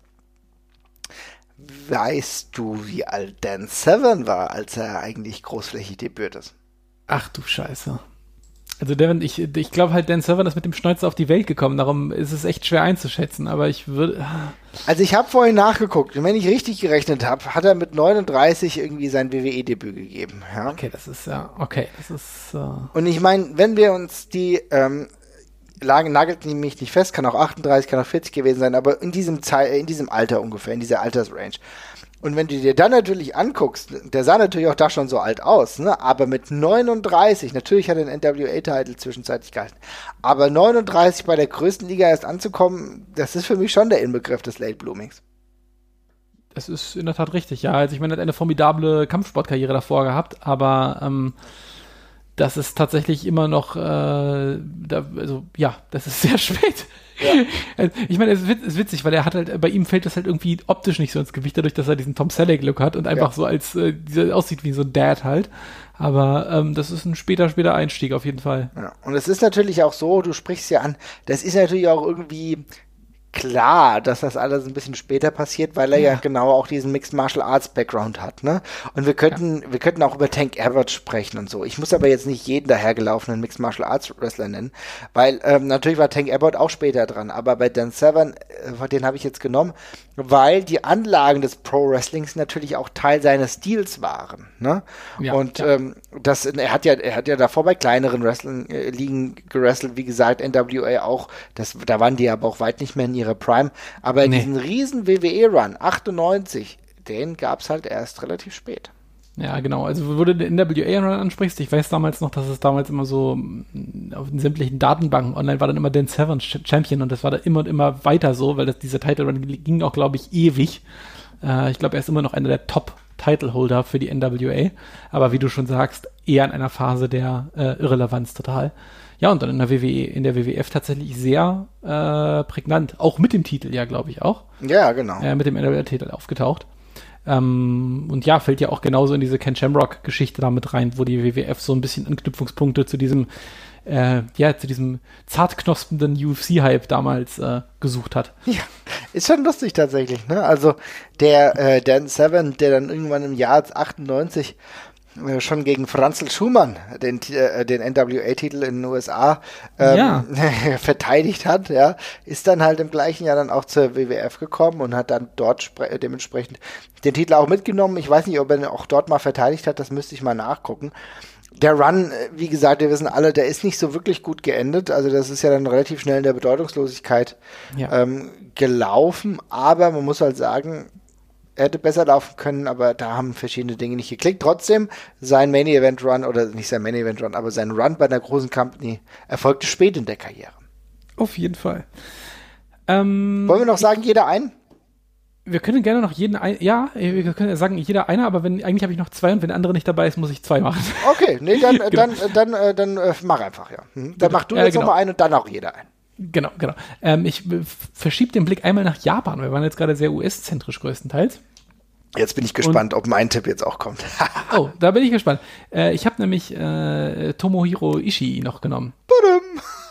Weißt du, wie alt Dan Seven war, als er eigentlich großflächig debütiert ist? Ach du Scheiße. Also Devin, ich, ich glaube halt, Dan Server ist mit dem Schnäuzer auf die Welt gekommen, darum ist es echt schwer einzuschätzen, aber ich würde... Also ich habe vorhin nachgeguckt und wenn ich richtig gerechnet habe, hat er mit 39 irgendwie sein WWE-Debüt gegeben. Ja? Okay, das ist ja, okay, das ist... Uh und ich meine, wenn wir uns die ähm, lagen, nagelt mich nicht fest, kann auch 38, kann auch 40 gewesen sein, aber in diesem, in diesem Alter ungefähr, in dieser Altersrange. Und wenn du dir dann natürlich anguckst, der sah natürlich auch da schon so alt aus, ne? aber mit 39, natürlich hat er den NWA-Titel zwischenzeitlich gehalten, aber 39 bei der größten Liga erst anzukommen, das ist für mich schon der Inbegriff des Late Bloomings. Das ist in der Tat richtig, ja. Also ich meine, er hat eine formidable Kampfsportkarriere davor gehabt, aber ähm, das ist tatsächlich immer noch, äh, da, also ja, das ist sehr spät. Ja. Ich meine, es ist witzig, weil er hat halt, bei ihm fällt das halt irgendwie optisch nicht so ins Gewicht, dadurch, dass er diesen Tom Selleck-Look hat und einfach ja. so als, äh, aussieht wie so ein Dad halt. Aber ähm, das ist ein später, später Einstieg auf jeden Fall. Ja. Und es ist natürlich auch so, du sprichst ja an, das ist natürlich auch irgendwie klar, dass das alles ein bisschen später passiert, weil er ja, ja genau auch diesen Mixed Martial Arts Background hat, ne? Und wir könnten, ja. wir könnten auch über Tank Abbott sprechen und so. Ich muss aber jetzt nicht jeden dahergelaufenen Mixed Martial Arts Wrestler nennen, weil ähm, natürlich war Tank Abbott auch später dran, aber bei Dan Severn, äh, den habe ich jetzt genommen, weil die Anlagen des Pro Wrestlings natürlich auch Teil seines Stils waren, ne? Ja, und ähm, das, er hat ja, er hat ja davor bei kleineren Wrestling äh, Ligen gewrestelt, wie gesagt, NWA auch, das, da waren die aber auch weit nicht mehr in ihrer Prime. Aber nee. diesen riesen WWE-Run, 98, den gab es halt erst relativ spät. Ja, genau. Also, wo du den NWA-Run ansprichst, ich weiß damals noch, dass es damals immer so mm, auf den sämtlichen Datenbanken online war dann immer Dan Severn Champion und das war da immer und immer weiter so, weil das, dieser Title Run ging auch, glaube ich, ewig. Äh, ich glaube, er ist immer noch einer der Top Titleholder für die NWA, aber wie du schon sagst, eher in einer Phase der äh, Irrelevanz total. Ja, und dann in der WWE, in der WWF tatsächlich sehr äh, prägnant. Auch mit dem Titel, ja, glaube ich auch. Ja, genau. Äh, mit dem NWA-Titel aufgetaucht. Ähm, und ja, fällt ja auch genauso in diese Ken Shamrock-Geschichte damit rein, wo die WWF so ein bisschen Anknüpfungspunkte zu diesem, äh, ja, zu diesem zartknospenden UFC-Hype damals äh, gesucht hat. Ja, ist schon lustig tatsächlich, ne? Also der äh, Dan Seven, der dann irgendwann im Jahr 98 äh, schon gegen Franzl Schumann den, äh, den NWA-Titel in den USA ähm, ja. verteidigt hat, ja, ist dann halt im gleichen Jahr dann auch zur WWF gekommen und hat dann dort dementsprechend den Titel auch mitgenommen. Ich weiß nicht, ob er ihn auch dort mal verteidigt hat, das müsste ich mal nachgucken. Der Run, äh, wie gesagt, wir wissen alle, der ist nicht so wirklich gut geendet. Also das ist ja dann relativ schnell in der Bedeutungslosigkeit ja. ähm, gelaufen. Aber man muss halt sagen, er hätte besser laufen können, aber da haben verschiedene Dinge nicht geklickt. Trotzdem, sein Main Event Run, oder nicht sein Main Event Run, aber sein Run bei einer großen Company erfolgte spät in der Karriere. Auf jeden Fall. Ähm, Wollen wir noch sagen, jeder ein? Wir können gerne noch jeden ein, ja, wir können sagen jeder einer, aber wenn eigentlich habe ich noch zwei und wenn der andere nicht dabei ist, muss ich zwei machen. Okay, nee, dann genau. dann dann dann, dann äh, mach einfach ja. Hm. Dann mach du jetzt äh, genau. nochmal einen und dann auch jeder ein. Genau, genau. Ähm, ich verschiebe den Blick einmal nach Japan. Wir waren jetzt gerade sehr US-zentrisch größtenteils. Jetzt bin ich gespannt, Und, ob mein Tipp jetzt auch kommt. oh, da bin ich gespannt. Äh, ich habe nämlich äh, Tomohiro Ishii noch genommen.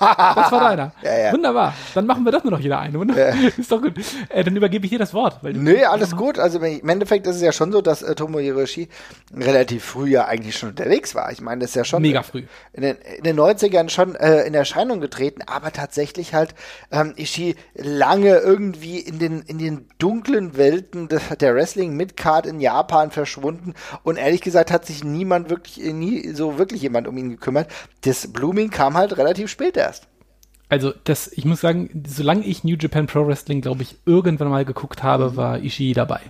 Das war deiner. Ja, ja. Wunderbar. Dann machen wir das nur noch jeder eine. Ja. Ist doch gut. Äh, dann übergebe ich dir das Wort. Nee, alles gut. Also im Endeffekt ist es ja schon so, dass äh, Tomo Hiroshi relativ früh ja eigentlich schon unterwegs war. Ich meine, das ist ja schon mega früh. In den, in den 90ern schon äh, in Erscheinung getreten, aber tatsächlich halt ähm, Ishii lange irgendwie in den, in den dunklen Welten des, der Wrestling-Midcard in Japan verschwunden und ehrlich gesagt hat sich niemand wirklich, nie so wirklich jemand um ihn gekümmert. Das Blooming kam halt relativ spät erst. also das, ich muss sagen, solange ich New Japan Pro Wrestling, glaube ich, irgendwann mal geguckt habe, war Ishii dabei.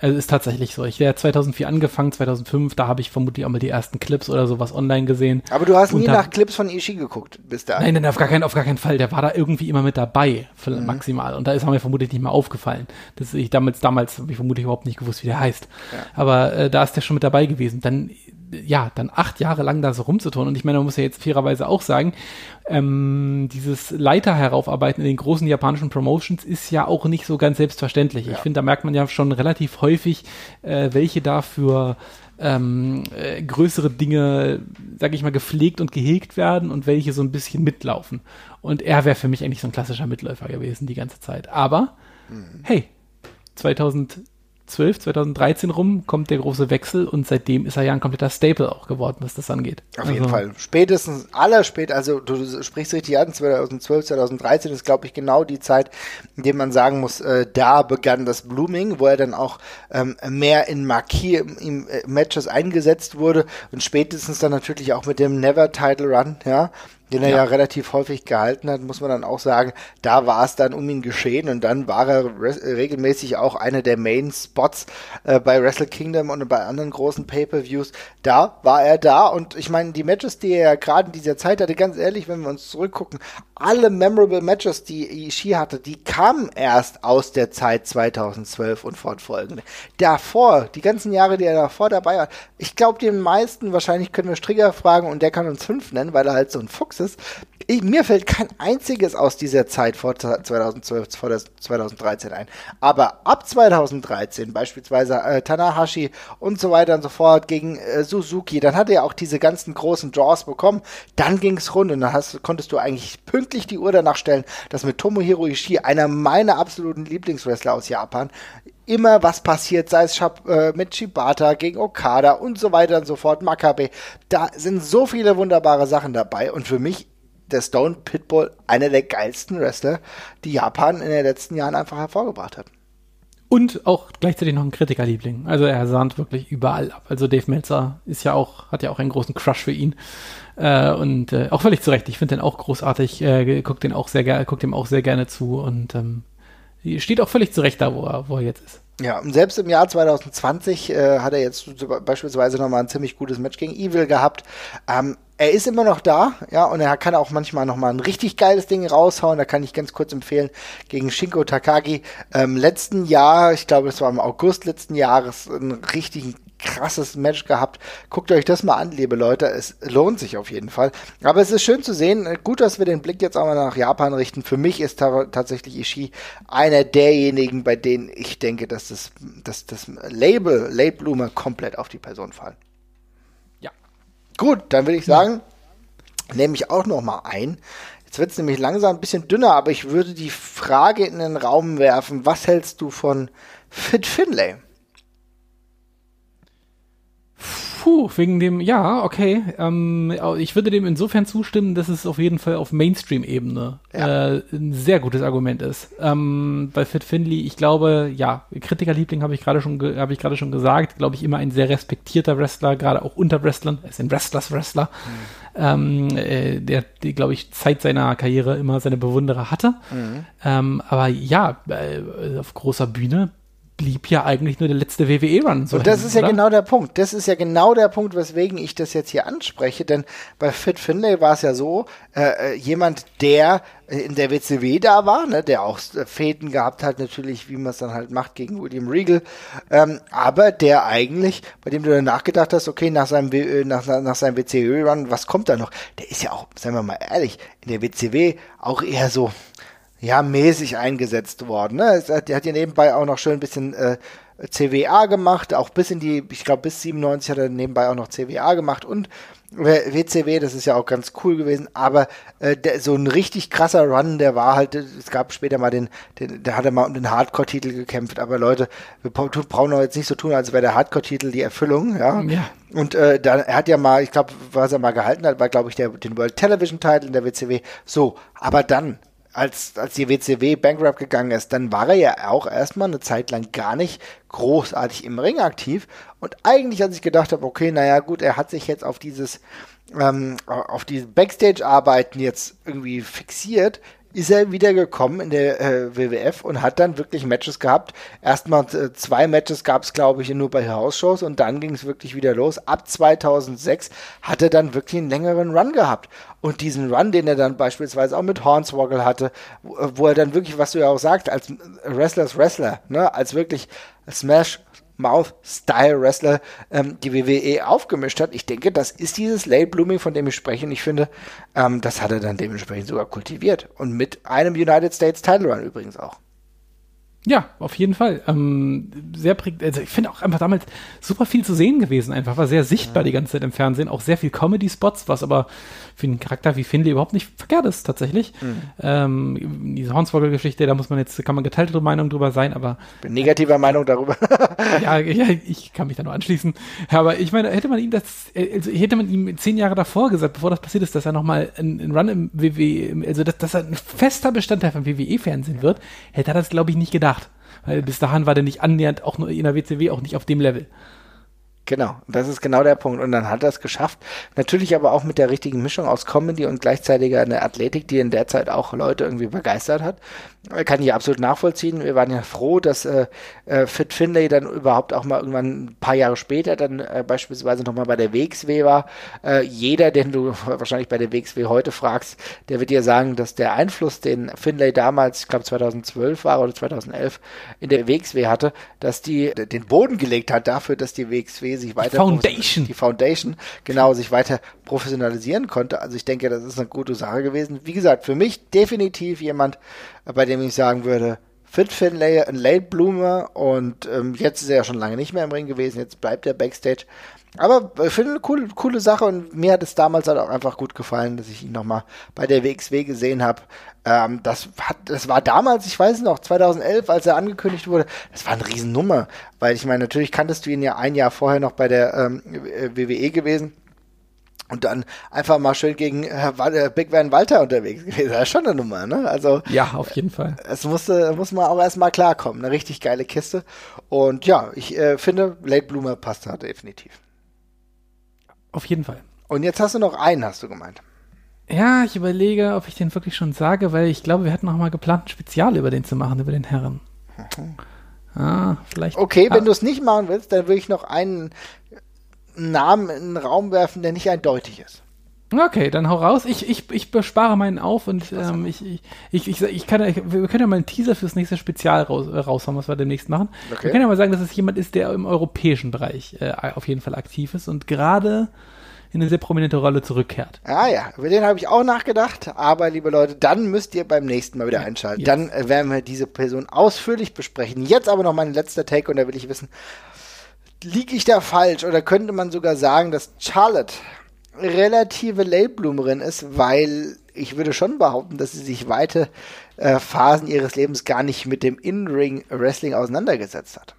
Also ist tatsächlich so. Ich habe 2004 angefangen, 2005, da habe ich vermutlich auch mal die ersten Clips oder sowas online gesehen. Aber du hast nie da- nach Clips von Ishii geguckt, bis da. Nein, nein, auf gar, keinen, auf gar keinen Fall. Der war da irgendwie immer mit dabei, für maximal. Und da ist er mir vermutlich nicht mehr aufgefallen. Das ich damals, damals habe ich vermutlich überhaupt nicht gewusst, wie der heißt. Aber äh, da ist der schon mit dabei gewesen. Dann, ja, dann acht Jahre lang da so rumzutun. Und ich meine, man muss ja jetzt fairerweise auch sagen, ähm, dieses Leiter heraufarbeiten in den großen japanischen Promotions ist ja auch nicht so ganz selbstverständlich. Ich finde, da merkt man ja schon relativ häufig, äh, welche dafür ähm, äh, größere Dinge, sag ich mal, gepflegt und gehegt werden und welche so ein bisschen mitlaufen. Und er wäre für mich eigentlich so ein klassischer Mitläufer gewesen die ganze Zeit. Aber, hey, 2012, 2013 rum kommt der große Wechsel und seitdem ist er ja ein kompletter Staple auch geworden, was das angeht. Auf jeden Also, Fall. Spätestens, aller spät, also du sprichst richtig an, 2012, 2013 ist, glaube ich, genau die Zeit, in der man sagen muss, äh, da begann das Blooming, wo er dann auch ähm, mehr in Marquis-Matches eingesetzt wurde und spätestens dann natürlich auch mit dem Never-Title-Run, ja, den er ja. Ja. relativ häufig gehalten hat, muss man dann auch sagen, da war es dann um ihn geschehen und dann war er res- regelmäßig auch einer der Main-Spots äh, bei Wrestle Kingdom und bei anderen großen Pay-Per-Views. Da war er da und ich meine, die Matches, die er ja gerade in dieser Zeit hatte, ganz ehrlich, wenn wir uns zurückgucken, alle memorable Matches, die Ishii hatte, die kamen erst aus der Zeit 2012 und fortfolgende. Davor, die ganzen Jahre, die er davor dabei war, ich glaube, den meisten, wahrscheinlich können wir Strigger fragen und der kann uns fünf nennen, weil er halt so ein Fuchs ist. Ich, mir fällt kein einziges aus dieser Zeit vor 2012, vor das 2013 ein. Aber ab 2013, beispielsweise äh, Tanahashi und so weiter und so fort gegen äh, Suzuki, dann hat er auch diese ganzen großen Draws bekommen. Dann ging es rund und dann hast, konntest du eigentlich pünktlich die Uhr danach stellen, dass mit Tomohiro Ishii, einer meiner absoluten Lieblingswrestler aus Japan, immer was passiert, sei es äh, mit Shibata gegen Okada und so weiter und so fort, Makabe. Da sind so viele wunderbare Sachen dabei und für mich der Stone Pitbull einer der geilsten Wrestler, die Japan in den letzten Jahren einfach hervorgebracht hat. Und auch gleichzeitig noch ein Kritikerliebling. Also er sahnt wirklich überall ab. Also Dave Meltzer ist ja auch, hat ja auch einen großen Crush für ihn. Äh, und äh, auch völlig zu Recht. Ich finde den auch großartig, äh, guckt den auch sehr gerne, guckt dem auch sehr gerne zu und ähm, steht auch völlig zu Recht da, wo er, wo er jetzt ist. Ja, und selbst im Jahr 2020 äh, hat er jetzt beispielsweise nochmal ein ziemlich gutes Match gegen Evil gehabt. Ähm, er ist immer noch da, ja, und er kann auch manchmal nochmal ein richtig geiles Ding raushauen. Da kann ich ganz kurz empfehlen, gegen Shinko Takagi ähm, letzten Jahr, ich glaube, das war im August letzten Jahres, ein richtig krasses Match gehabt. Guckt euch das mal an, liebe Leute. Es lohnt sich auf jeden Fall. Aber es ist schön zu sehen. Gut, dass wir den Blick jetzt auch mal nach Japan richten. Für mich ist ta tatsächlich Ishii einer derjenigen, bei denen ich denke, dass das, dass das Label, Late Bloomer komplett auf die Person fallen. Ja. Gut, dann würde ich sagen, nehme ich auch noch mal ein. Jetzt wird es nämlich langsam ein bisschen dünner, aber ich würde die Frage in den Raum werfen, was hältst du von Fit Finlay? Puh, wegen dem, ja, okay. Ähm, ich würde dem insofern zustimmen, dass es auf jeden Fall auf Mainstream-Ebene Ja. äh, ein sehr gutes Argument ist. Ähm, bei Fit Finley, ich glaube, ja, Kritikerliebling habe ich gerade schon, habe ich gerade schon gesagt, glaube ich, immer ein sehr respektierter Wrestler, gerade auch unter Wrestlern, er ist ein Wrestlers Wrestler, ähm, äh, der, die, glaube ich, Zeit seiner Karriere immer seine Bewunderer hatte. Ähm, aber ja, äh, auf großer Bühne blieb ja eigentlich nur der letzte WWE-Run. So Und das hängen, ist ja oder? genau der Punkt. Das ist ja genau der Punkt, weswegen ich das jetzt hier anspreche. Denn bei Fit Finlay war es ja so, äh, äh, jemand, der äh, in der WCW da war, ne, der auch äh, Fäden gehabt hat, natürlich, wie man es dann halt macht gegen William Regal, ähm, aber der eigentlich, bei dem du dann nachgedacht hast, okay, nach seinem, W- nach nach seinem WCW-Run, was kommt da noch? Der ist ja auch, sagen wir mal ehrlich, in der WCW auch eher so, ja, mäßig eingesetzt worden. Ne? Es hat- Der hat ja nebenbei auch noch schön ein bisschen äh, CWA gemacht, auch bis in die, ich glaube bis 97 hat er nebenbei auch noch CWA gemacht und äh, WCW, das ist ja auch ganz cool gewesen, aber äh, der, so ein richtig krasser Run, der war halt, äh, es gab später mal den, den der hat er mal um den Hardcore-Titel gekämpft, aber Leute, wir brauchen doch jetzt nicht so tun, als wäre der Hardcore-Titel die Erfüllung, ja. Ja. Und äh, dann, er hat ja mal, ich glaube, was er mal gehalten hat, war, glaube ich, der, den World Television Title in der WCW. So, aber dann als, als die WCW bankrupt gegangen ist, dann war er ja auch erstmal eine Zeit lang gar nicht großartig im Ring aktiv. Und eigentlich, als ich gedacht habe, okay, naja, gut, er hat sich jetzt auf dieses, ähm, auf diese Backstage-Arbeiten jetzt irgendwie fixiert, ist er wieder gekommen in der äh, WWF und hat dann wirklich Matches gehabt. Erstmal äh, zwei Matches gab es, glaube ich, nur bei House-Shows und dann ging es wirklich wieder los. Ab 2006 hat er dann wirklich einen längeren Run gehabt. Und diesen Run, den er dann beispielsweise auch mit Hornswoggle hatte, wo, wo er dann wirklich, was du ja auch sagst, als Wrestlers Wrestler, ne, als wirklich Smash Mouth-Style-Wrestler ähm, die WWE aufgemischt hat. Ich denke, das ist dieses Late Blooming, von dem ich spreche. Und ich finde, ähm, das hat er dann dementsprechend sogar kultiviert. Und mit einem United States Title Run übrigens auch. Ja, auf jeden Fall. Ähm, sehr prägt, also ich finde auch einfach damals super viel zu sehen gewesen, einfach war sehr sichtbar ja. die ganze Zeit im Fernsehen, auch sehr viel Comedy-Spots, was aber für einen Charakter wie Finley überhaupt nicht verkehrt ist, tatsächlich. Mhm. Ähm, diese Hornswoggle-Geschichte, da muss man jetzt, kann man geteilte Meinung drüber sein, aber. Bin negativer Meinung darüber. ja, ja, ich kann mich da nur anschließen. Aber ich meine, hätte man ihm das, also hätte man ihm zehn Jahre davor gesagt, bevor das passiert ist, dass er nochmal einen Run im WWE, also dass, dass er ein fester Bestandteil vom WWE-Fernsehen wird, hätte er das, glaube ich, nicht gedacht. Weil bis dahin war der nicht annähernd, auch nur in der WCW, auch nicht auf dem Level. Genau, das ist genau der Punkt. Und dann hat er es geschafft. Natürlich aber auch mit der richtigen Mischung aus Comedy und gleichzeitig eine Athletik, die in der Zeit auch Leute irgendwie begeistert hat. Kann ich absolut nachvollziehen. Wir waren ja froh, dass äh, äh, Fit Finlay dann überhaupt auch mal irgendwann ein paar Jahre später dann äh, beispielsweise nochmal bei der WXW war. Äh, jeder, den du wahrscheinlich bei der WXW heute fragst, der wird dir sagen, dass der Einfluss, den Finlay damals, ich glaube 2012 war oder 2011 in der WXW hatte, dass die den Boden gelegt hat dafür, dass die WXW sich weiter die Foundation, die Foundation genau sich weiter professionalisieren konnte. Also ich denke, das ist eine gute Sache gewesen. Wie gesagt, für mich definitiv jemand, bei dem ich sagen würde, Fit Finlay, ein Late Bloomer und ähm, jetzt ist er ja schon lange nicht mehr im Ring gewesen, jetzt bleibt er Backstage. Aber ich finde eine coole, coole Sache und mir hat es damals halt auch einfach gut gefallen, dass ich ihn nochmal bei der WXW gesehen habe. Ähm, das, hat, das war damals, ich weiß noch, 2011, als er angekündigt wurde, das war eine Riesennummer, weil ich meine, natürlich kanntest du ihn ja ein Jahr vorher noch bei der ähm, WWE gewesen und dann einfach mal schön gegen äh, Big Van Walter unterwegs gewesen. Das ist schon eine Nummer, ne? Also ja, auf jeden Fall. Es musste muss man auch erstmal klarkommen. Eine richtig geile Kiste. Und ja, ich äh, finde Late Bloomer passt da definitiv. Auf jeden Fall. Und jetzt hast du noch einen, hast du gemeint. Ja, ich überlege, ob ich den wirklich schon sage, weil ich glaube, wir hatten noch mal geplant, ein Spezial über den zu machen, über den Herren. Mhm. Ah, vielleicht. Okay, ah. wenn du es nicht machen willst, dann will ich noch einen Namen in den Raum werfen, der nicht eindeutig ist. Okay, dann hau raus. Ich, ich, ich bespare meinen auf und ähm, ich, ich, ich, ich, ich kann, ich, wir können ja mal einen Teaser fürs nächste Spezial raus, äh, raushauen, was wir demnächst machen. Okay. Wir können ja mal sagen, dass es jemand ist, der im europäischen Bereich äh, auf jeden Fall aktiv ist und gerade in eine sehr prominente Rolle zurückkehrt. Ah ja, über den habe ich auch nachgedacht, aber liebe Leute, dann müsst ihr beim nächsten Mal wieder einschalten. Ja. Dann äh, werden wir diese Person ausführlich besprechen. Jetzt aber noch mein letzter Take und da will ich wissen, liege ich da falsch oder könnte man sogar sagen, dass Charlotte relative Late-Bloomerin ist, weil ich würde schon behaupten, dass sie sich weite äh, Phasen ihres Lebens gar nicht mit dem In-Ring-Wrestling auseinandergesetzt hat.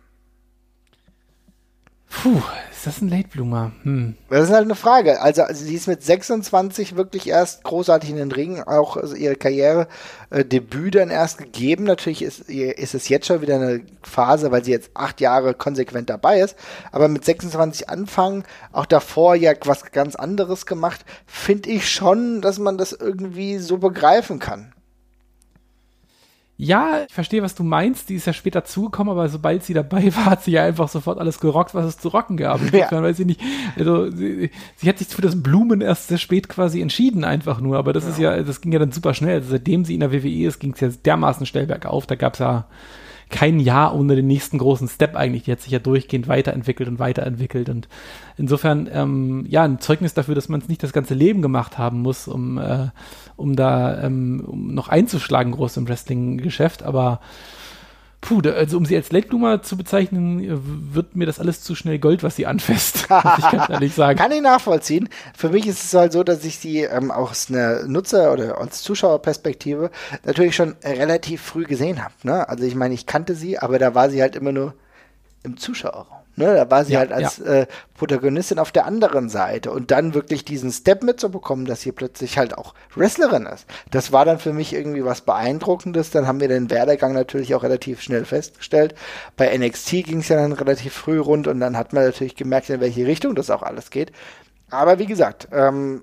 Puh, ist das ein Late Bloomer? Hm. Das ist halt eine Frage. Also, also, sie ist mit 26 wirklich erst großartig in den Ring, auch also ihre Karriere äh, Debüt dann erst gegeben. Natürlich ist, ist es jetzt schon wieder eine Phase, weil sie jetzt acht Jahre konsequent dabei ist. Aber mit 26 anfangen, auch davor ja was ganz anderes gemacht, finde ich schon, dass man das irgendwie so begreifen kann. Ja, ich verstehe, was du meinst. Die ist ja später zugekommen, aber sobald sie dabei war, hat sie ja einfach sofort alles gerockt, was es zu rocken gab. Insofern ja. weiß ich nicht. Also, sie, sie hat sich für das Blumen erst sehr spät quasi entschieden, einfach nur. Aber das ja. ist ja, das ging ja dann super schnell. Also, seitdem sie in der WWE ist, ging es ja dermaßen schnell bergauf. Da gab es ja kein Jahr ohne den nächsten großen Step eigentlich. Die hat sich ja durchgehend weiterentwickelt und weiterentwickelt. Und insofern, ähm, ja, ein Zeugnis dafür, dass man es nicht das ganze Leben gemacht haben muss, um, äh, um da ähm, um noch einzuschlagen groß im Wrestling-Geschäft. Aber Puh, da, also um sie als Late Bloomer zu bezeichnen, äh, wird mir das alles zu schnell Gold, was sie anfasst. ich kann ehrlich sagen. Kann ich nachvollziehen. Für mich ist es halt so, dass ich sie ähm, aus einer Nutzer- oder als Zuschauerperspektive natürlich schon relativ früh gesehen habe. Ne? Also ich meine, ich kannte sie, aber da war sie halt immer nur im Zuschauerraum. Ne, da war sie Ja, halt als äh, Protagonistin auf der anderen Seite und dann wirklich diesen Step mitzubekommen, dass sie plötzlich halt auch Wrestlerin ist. Das war dann für mich irgendwie was Beeindruckendes. Dann haben wir den Werdegang natürlich auch relativ schnell festgestellt. Bei NXT ging es ja dann relativ früh rund und dann hat man natürlich gemerkt, in welche Richtung das auch alles geht. Aber wie gesagt, ähm,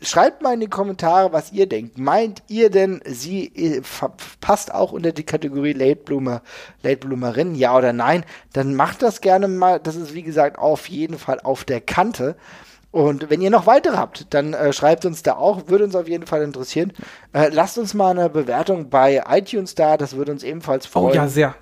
Schreibt mal in die Kommentare, was ihr denkt. Meint ihr denn, sie äh, passt auch unter die Kategorie Late Bloomer, Late Bloomerin, ja oder nein? Dann macht das gerne mal. Das ist wie gesagt auf jeden Fall auf der Kante. Und wenn ihr noch weitere habt, dann äh, schreibt uns da auch, würde uns auf jeden Fall interessieren. Äh, lasst uns mal eine Bewertung bei iTunes da, das würde uns ebenfalls freuen. Oh ja, sehr.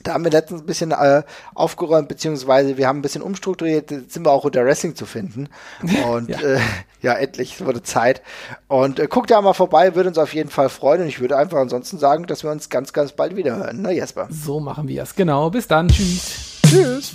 Da haben wir letztens ein bisschen äh, aufgeräumt, beziehungsweise wir haben ein bisschen umstrukturiert, jetzt sind wir auch unter Wrestling zu finden. Und ja, äh, ja endlich, es wurde Zeit. Und äh, guckt da mal vorbei, würde uns auf jeden Fall freuen. Und ich würde einfach ansonsten sagen, dass wir uns ganz, ganz bald wieder hören. Ne, Jesper? So machen wir es. Genau. Bis dann. Tschüss. Tschüss.